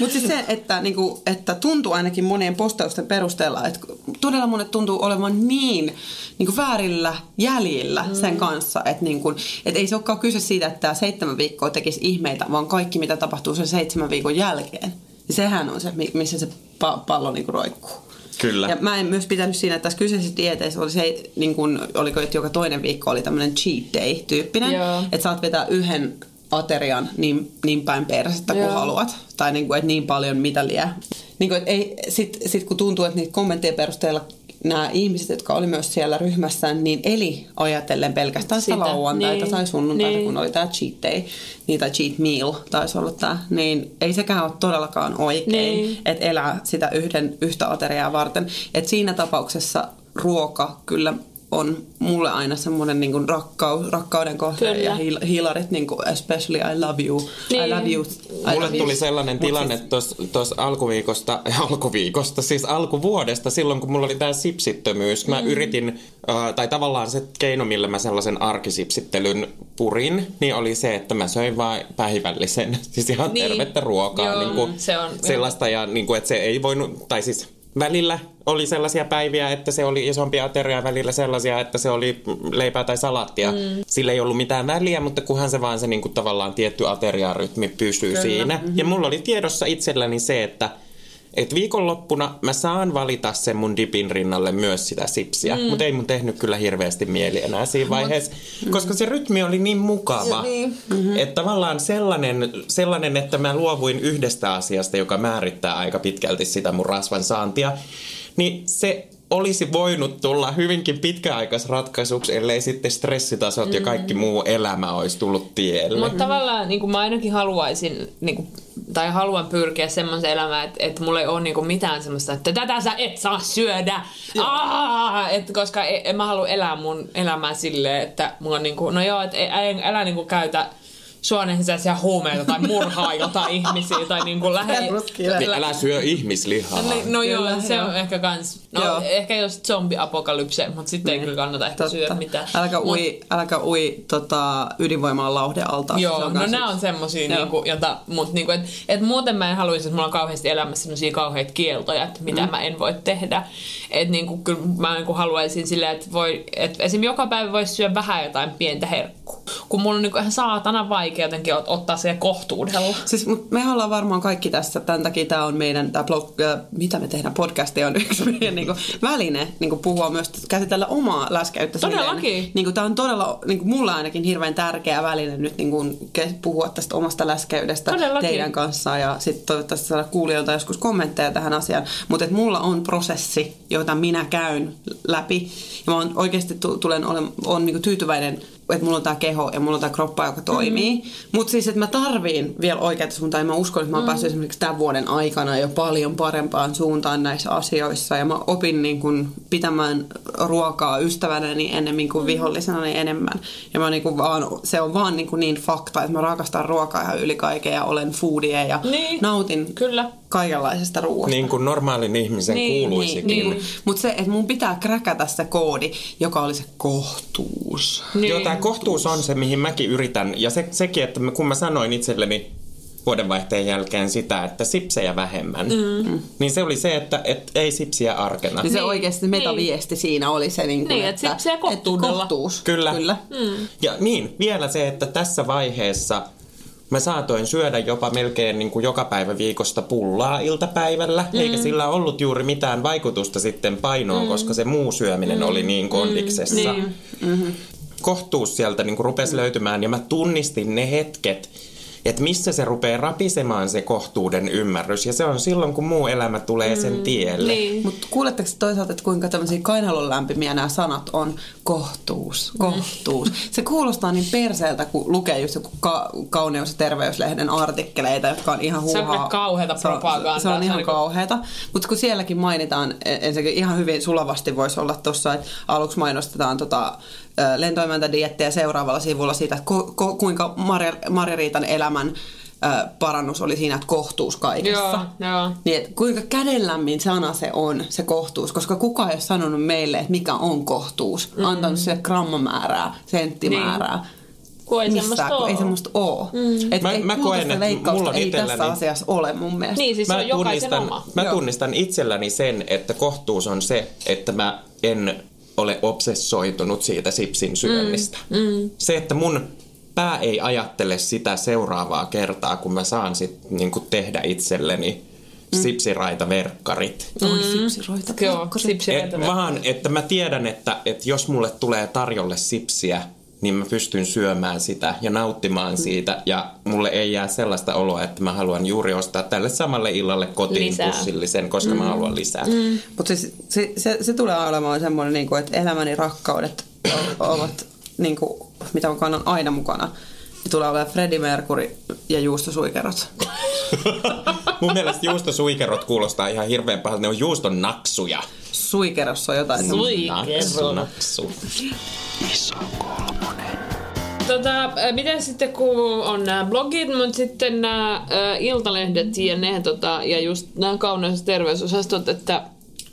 Mutta siis se, että, niinku, että tuntuu ainakin monien postausten perusteella, että todella monet tuntuu olevan niin niinku, väärillä jäljillä mm. sen kanssa, että niinku, et ei se olekaan kyse siitä, että tämä seitsemän viikkoa tekisi ihmeitä, vaan kaikki, mitä tapahtuu sen seitsemän viikon jälkeen. Ja sehän on se, mi- missä se pa- pallo niinku, roikkuu. Kyllä. Ja mä en myös pitänyt siinä, että tässä kyseisessä dieteissä oli se, niin kuin, oliko, että joka toinen viikko oli tämmöinen cheat day-tyyppinen. Joo. Että saat vetää yhden aterian niin, niin päin persettä kuin haluat. Tai niin kuin, että niin paljon mitä liian. Niin kuin, että ei, sit, sit kun tuntuu, että niitä kommenttien perusteella nämä ihmiset, jotka oli myös siellä ryhmässä, niin eli ajatellen pelkästään sitä, Sitä, lauantaita niin. tai sunnuntaita, Niin. kun oli tämä cheat day, niin, tai cheat meal taisi olla tämä, niin ei sekään ole todellakaan oikein, Niin. että elää sitä yhden, yhtä ateriaa varten. Että siinä tapauksessa ruoka kyllä on mulle aina semmoinen niin kuin rakkaus, rakkauden kohde Kyllä. ja hiil- hiilarit, niin kuin especially I love you, Niin. I love you. I Mulle love tuli you. sellainen Mut tilanne siis- tuossa alkuviikosta, [LAUGHS] alkuviikosta, siis alkuvuodesta, silloin kun mulla oli tää sipsittömyys. Mä yritin, äh, tai tavallaan se keino, millä mä sellaisen arkisipsittelyn purin, niin oli se, että mä söin vaan päivällisen, [LAUGHS] siis ihan Niin. tervettä ruokaa. Joo, niin kuin se on- sellaista, ja niin kuin, että se ei voinut, tai siis välillä oli sellaisia päiviä, että se oli isompi ateria, välillä sellaisia, että se oli leipää tai salaattia. Mm. Sillä ei ollut mitään väliä, mutta kunhan se vaan se niin kuin, tavallaan tietty ateriarytmi pysyy Kyllä. siinä. Mm-hmm. Ja mulla oli tiedossa itselläni se, että et viikonloppuna mä saan valita sen mun dipin rinnalle myös sitä sipsiä, mm. mutta ei mun tehnyt kyllä hirveästi mieli enää siinä vaiheessa, koska se rytmi oli niin mukava. Niin. Mm-hmm. Että tavallaan sellainen, sellainen, että mä luovuin yhdestä asiasta, joka määrittää aika pitkälti sitä mun rasvan saantia, niin se olisi voinut tulla hyvinkin pitkäaikaisratkaisuksi, ellei sitten stressitasot mm. ja kaikki muu elämä olisi tullut tielle. Mutta tavallaan niin mä ainakin haluaisin, niin kuin, tai haluan pyrkiä semmoisen elämään, että, että mulla ei ole niin kuin mitään semmoista, että tätä sä et saa syödä. Aa, että koska en, en mä halua elää mun elämää silleen, että mulla on niin kuin, no joo, että älä, älä niin kuin käytä suonen sisäisiä huumeita tai murhaa jotain ihmisiä tai niin kuin lähe... Niin älä syö ihmislihaa. No, no joo, Kyllä, se joo. on ehkä kans, no Joo. ehkä jos zombiapokalypse, mutta sitten ei kyllä kannata ehkä syödä mitään. Äläkä Mut- ui, äläkä ui tota, ydinvoimalan lauhdealta. Joo, no nämä on semmosia, Joo. niinku, jota, mut niinku, et, et muuten mä en haluaisi, että mulla on kauheasti elämässä semmosia kauheita kieltoja, että mitä mm. mä en voi tehdä. Et niinku, kyllä mä niinku haluaisin silleen, että voi, et esim. joka päivä voisi syödä vähän jotain pientä herkkua. Kun mulla on niinku ihan saatana vaikea jotenkin ot- ottaa se kohtuudella. Siis, mut me ollaan varmaan kaikki tässä, tämän takia tämä on meidän, tämä blog, äh, mitä me tehdään, podcasti on yksi meidän niinku, väline niinku, puhua myös, käsitellä omaa läskäyttä. Todellakin. Niinku, tämä on todella, niinku, mulle ainakin hirveän tärkeä väline nyt niinku, puhua tästä omasta läskäydestä Todellakin. teidän kanssa ja sitten toivottavasti saada kuulijoilta joskus kommentteja tähän asiaan. Mutta mulla on prosessi, jota minä käyn läpi. Ja mä oon oikeasti tu- tulen olen, on niinku tyytyväinen että mulla on tää keho ja mulla on tää kroppa, joka toimii. Mm. Mutta siis, että mä tarviin vielä oikeaa suuntaa ja mä uskon, että mä oon mm. päässyt esimerkiksi tämän vuoden aikana jo paljon parempaan suuntaan näissä asioissa. Ja mä opin niin kun pitämään ruokaa ystävänäni ennemmin kuin vihollisenani enemmän. Ja mä niin kun vaan, se on vaan niin, kun niin fakta, että mä rakastan ruokaa ihan yli kaiken ja olen foodie ja Niin. nautin Kyllä. kaikenlaisesta ruoasta. Niin kuin normaalin ihmisen Niin, kuuluisikin. niin, Niin, mutta se, että mun pitää kräkätä se koodi, joka oli se kohtuus. Niin. Joo, tämä kohtuus on se, mihin mäkin yritän. Ja se, sekin, että mä- kun mä sanoin itselleni vuodenvaihteen jälkeen sitä, että sipsejä vähemmän, mm. niin se oli se, että et, ei sipsiä arkena. Niin se Niin, oikeasti metaviesti siinä oli se, niin kuin, Niin, että se- se kohtuudella. kohtuus. Kyllä. Kyllä. Mm. Ja niin, vielä se, että tässä vaiheessa mä saatoin syödä jopa melkein niin kuin joka päivä viikosta pullaa iltapäivällä, mm. eikä sillä ollut juuri mitään vaikutusta sitten painoon, mm. koska se muu syöminen mm. oli niin kondiksessa. Niin. Kohtuus sieltä niin kuin rupesi löytymään ja mä tunnistin ne hetket, että missä se rupeaa rapisemaan se kohtuuden ymmärrys. Ja se on silloin, kun muu elämä tulee sen tielle. Niin. Mutta kuuletteko toisaalta, että kuinka tämmöisiä kainalon lämpimiä nämä sanat on? Kohtuus, kohtuus. Se kuulostaa niin perseeltä, kun lukee just joku ka- kauneus- ja terveyslehden artikkeleita, jotka on ihan Se on huuhaa. kauheata Se on- propagandaa. Se on Se ihan on niinku- kauheata. Mutta kun sielläkin mainitaan, e- ensinnäkin ihan hyvin sulavasti voisi olla tuossa, että aluksi mainostetaan tota, ö, lentoimäntädiettiä seuraavalla sivulla siitä, että ko- ko- kuinka Marja, Marja Riitan elämän ö, parannus oli siinä, että kohtuus kaikessa. Joo, joo. Niin, että kuinka kädenlämmin sana se on, se kohtuus, koska kukaan ei ole sanonut meille, että mikä on kohtuus. Mm. Antanut sille grammamäärää, senttimäärää. Niin. Kun ei semmoista Missään, kun oo. ei semmoista ole. Mm. Et Mä- ei, mä koen, että leikkausta mulla on ei tässä itselläni- asiassa ole mun mielestä. Niin, siis se mä on jokaisen tunnistan, oma. mä Joo. tunnistan itselläni sen, että kohtuus on se, että mä en ole obsessoitunut siitä sipsin syönnistä. Mm, mm. Se, että mun pää ei ajattele sitä seuraavaa kertaa, kun mä saan sit niinku tehdä itselleni mm. sipsiraitaverkkarit. Oi, sipsiroita. Joo, verkkari. sipsi Et, vaan, että mä tiedän, että, että jos mulle tulee tarjolle sipsiä, niin mä pystyn syömään sitä ja nauttimaan siitä. Ja mulle ei jää sellaista oloa, että mä haluan juuri ostaa tälle samalle illalle kotiin Lisää. pussillisen, koska mm. mä haluan lisää. Mm. Mutta siis, se, se, se tulee olemaan semmoinen, niin kuin, että elämäni rakkaudet ovat, niin kuin, mitä mä kannan aina mukana. Tulee olemaan Freddie Mercury ja juustosuikerot. [LAUGHS] Mun mielestä juustosuikerot kuulostaa ihan hirveän pahalta. Ne on juuston naksuja. suikerossa on jotain. Naksu, naksu. Tota, äh, miten sitten kun on nämä blogit, mutta sitten nämä äh, iltalehdet ja ne tota, ja just nämä kauneus- ja terveysosastot, että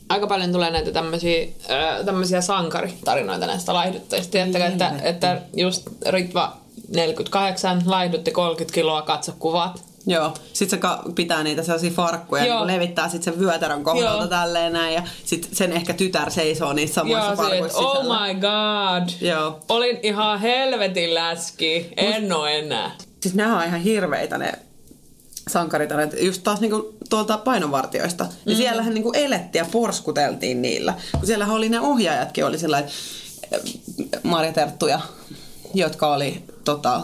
aika paljon tulee näitä tämmöisiä, äh, tämmöisiä sankaritarinoita näistä laihduttajista. Tiedättekö, että, että just Ritva 48 laihdutti 30 kiloa, katso kuvat. Joo. Sitten se ka- pitää niitä sellaisia farkkuja Joo. niin levittää sitten sen vyötärön kohdalta Joo. tälleen näin. Ja sitten sen ehkä tytär seisoo niissä samoissa Joo, farkuissa että oh sisällä. my god. Joo. Olin ihan helvetin läski. En oo enää. Siis nämä on ihan hirveitä ne sankaritarinat. Just taas niinku tuolta painovartioista. Niin Mm. siellähän niinku elettiin ja porskuteltiin niillä. Kun siellähän oli ne ohjaajatkin, oli sellainen Marja Terttuja, jotka oli tota,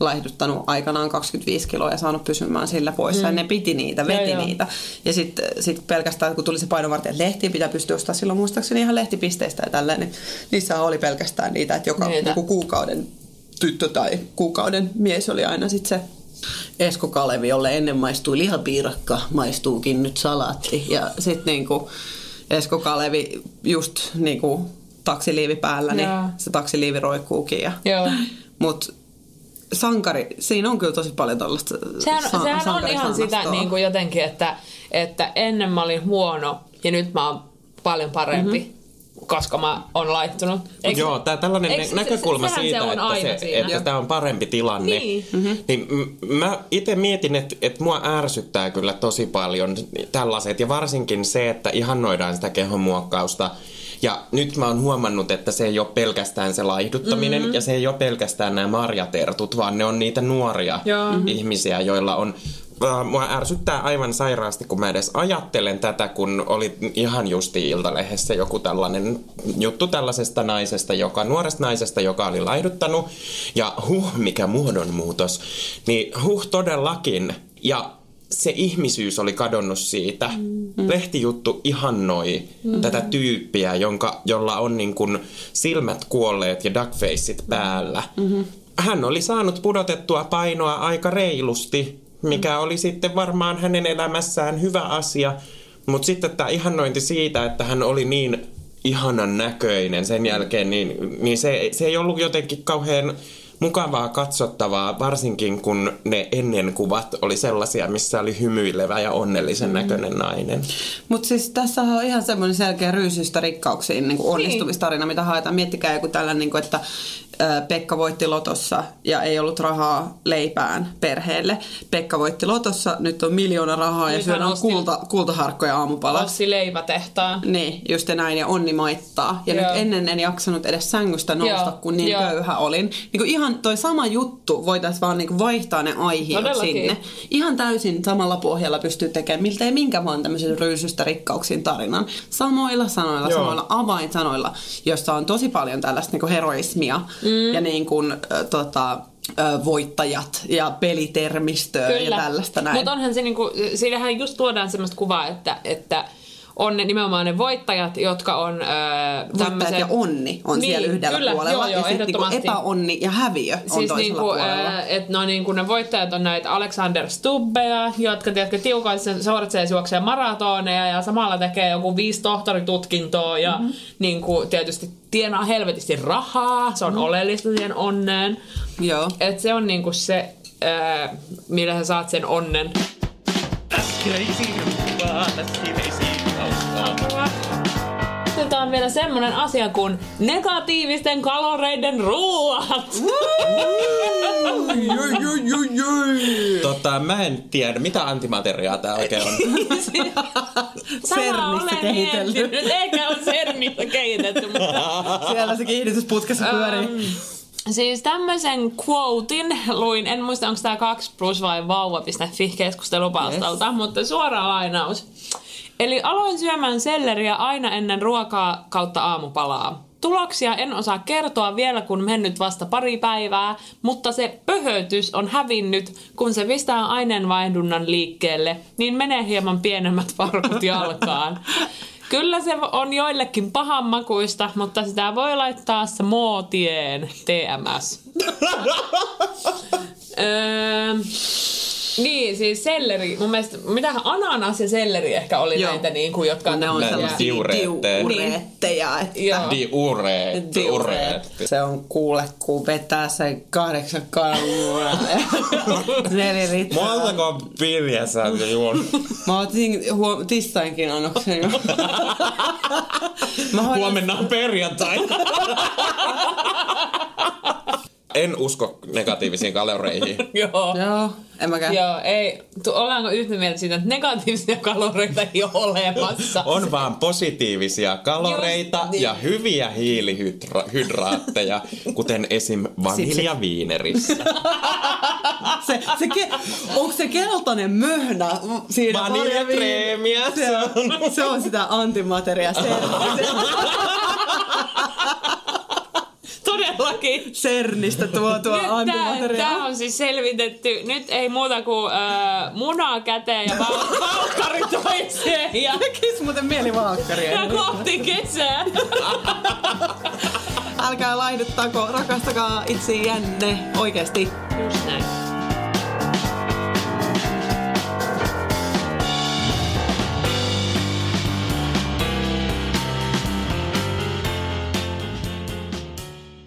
laihduttanut aikanaan 25 kiloa ja saanut pysymään sillä poissa. Mm. Ja ne piti niitä, veti Joo, joo. niitä. Ja sitten sit pelkästään, kun tuli se painovartija, että lehtiä pitää pystyä ostamaan silloin muistaakseni ihan lehtipisteistä ja tälleen, niin niissä oli pelkästään niitä, että joka Niitä. joku kuukauden tyttö tai kuukauden mies oli aina sitten se Esko Kalevi, jolle ennen maistui lihapiirakka, maistuukin nyt salaatti. Ja sitten niinku Esko Kalevi just niinku taksiliivi päällä, niin Joo. se taksiliivi roikkuukin. Ja, Joo. Mut sankari, siinä on kyllä tosi paljon tällaista Sehän, sa- sehän on ihan sitä niin kuin jotenkin, että, että ennen mä olin huono ja nyt mä oon paljon parempi, mm-hmm. koska mä oon laittunut. Eikö- Joo, tää tällainen eikö nä- se- näkökulma sehän siitä, se on että, se, että tämä on parempi tilanne. Niin. Mm-hmm. niin m- mä itse mietin, että, että mua ärsyttää kyllä tosi paljon tällaiset, ja varsinkin se, että ihannoidaan sitä kehonmuokkausta. Ja nyt mä oon huomannut, että se ei ole pelkästään se laihduttaminen, mm-hmm. ja se ei ole pelkästään nämä marjatertut, vaan ne on niitä nuoria Joo. ihmisiä, joilla on Äh, Mua ärsyttää aivan sairaasti, kun mä edes ajattelen tätä, kun oli ihan justi Iltalehdessä joku tällainen juttu tällaisesta naisesta, joka, nuoresta naisesta, joka oli laiduttanut. Ja huh, mikä muodonmuutos. Niin huh todellakin. Ja se ihmisyys oli kadonnut siitä. Mm. Lehtijuttu ihannoi mm. tätä tyyppiä, jonka, jolla on niin kuin silmät kuolleet ja duckfaceit päällä. Mm-hmm. Hän oli saanut pudotettua painoa aika reilusti, mikä oli sitten varmaan hänen elämässään hyvä asia. Mutta sitten tämä ihannointi siitä, että hän oli niin ihanan näköinen sen jälkeen, niin, niin se, se ei ollut jotenkin kauhean mukavaa katsottavaa, varsinkin kun ne ennen kuvat oli sellaisia, missä oli hymyilevä ja onnellisen näköinen nainen. Mutta siis tässä on ihan semmoinen selkeä ryysystä rikkauksiin niin kuin onnistumistarina, mitä haetaan. Miettikää joku tällainen, niin kuin, että Pekka voitti lotossa ja ei ollut rahaa leipään perheelle. Pekka voitti lotossa, nyt on miljoona rahaa ja Nyt syödään hän osti- kulta, kultaharkkoja aamupalaksi. Ossi leivätehtaan. Niin, just ja näin, ja onni maittaa. Ja Joo. nyt ennen en jaksanut edes sängystä nousta, Joo, kun niin joo. köyhä olin. Niin kuin ihan toi sama juttu, voitaisiin vaan niin kuin vaihtaa ne aihiot Todellakin. sinne. Ihan täysin samalla pohjalla pystyy tekemään miltei minkä vaan tämmöisen ryysystä rikkauksiin tarinan. Samoilla sanoilla, Joo. samoilla avainsanoilla, jossa on tosi paljon tällaista niin kuin heroismia mm. ja niin kuin, äh, tota, voittajat ja pelitermistöä ja tällaista näin. Mutta onhan se niinku, siinähän just tuodaan semmoista kuvaa, että, että on ne nimenomaan ne voittajat, jotka on öö, Voittajat tämmöisen... ja onni on Niin, siellä yhdellä kyllä, puolella. joo, joo, ja sitten niinku ehdottomasti. epäonni ja häviö on Siis toisella niinku, puolella. äh, että no niinku ne voittajat on näitä Alexander Stubbeja, jotka tiedätkö, tiukoissa sortseissa juoksee maratoneja ja samalla tekee joku viisi tohtoritutkintoa ja mm-hmm. niinku, tietysti tienaa helvetisti rahaa, se on mm-hmm. oleellista siihen onneen. Joo. Et se on niinku se, äh, millä sä saat sen onnen. Äskeisiin vaan, äskeisiin Sitten on vielä semmonen asia kuin negatiivisten kaloreiden ruoat. Tota, mä en tiedä, mitä antimateriaa tää oikein on. [LAUGHS] Sama olen kehitelty. miettinyt. Eikä ole Sernissä kehitetty, mutta [LAUGHS] Siellä se kiihdytysputkessa pyörii. Siis tämmöisen quotein luin, en muista onko tämä 2 plus vai vauva.fi keskustelupalstalta, yes. mutta suora lainaus. Eli aloin syömään selleriä aina ennen ruokaa kautta aamupalaa. Tuloksia en osaa kertoa vielä, kun mennyt vasta pari päivää, mutta se pöhötys on hävinnyt, kun se pistää aineenvaihdunnan liikkeelle, niin menee hieman pienemmät [LAUGHS] farkut jalkaan. Kyllä se on joillekin pahanmakuista, mutta sitä voi laittaa muotien TMS. [LAUGHS] öö, Niin, siis selleri. Mun mielestä, mitähän ananas ja selleri ehkä oli Joo. näitä, niin kuin, jotka... Ne on sellaisia diureetteja. diureetteja. Että Joo. Diureet. Diureet. Se on kuule, kun vetää sen kahdeksan kalmua ja [LAUGHS] neljä litraa. Montako pilviä sä oot juonut? Mä otin huom- tistainkin annoksen jo. [LAUGHS] Huomenna on perjantai. [LAUGHS] en usko negatiivisiin kaloreihin. [LAUGHS] Joo. Joo, en mäkään. Joo, ei. Tu, ollaanko yhtä mieltä siitä, että negatiivisia kaloreita ei ole olemassa? On vaan positiivisia kaloreita Just niin. ja hyviä hiilihydraatteja, kuten esim. vaniljaviinerissä. [LAUGHS] Se, se ke, onko se keltainen möhnä siinä? Vaniljakreemiä. Se on, se on sitä antimateria. [LAUGHS] Se, se, Todellakin. Cernistä tuotua Nyt tää, antimateria. tää on siis selvitetty. Nyt ei muuta kuin äh, munaa käteen ja val- [LAUGHS] valkkari toiseen ja, Tekis muuten mieli valkkaria. ja kohti kesää. [LAUGHS] Älkää laihduttako, rakastakaa itseänne oikeesti. Just näin.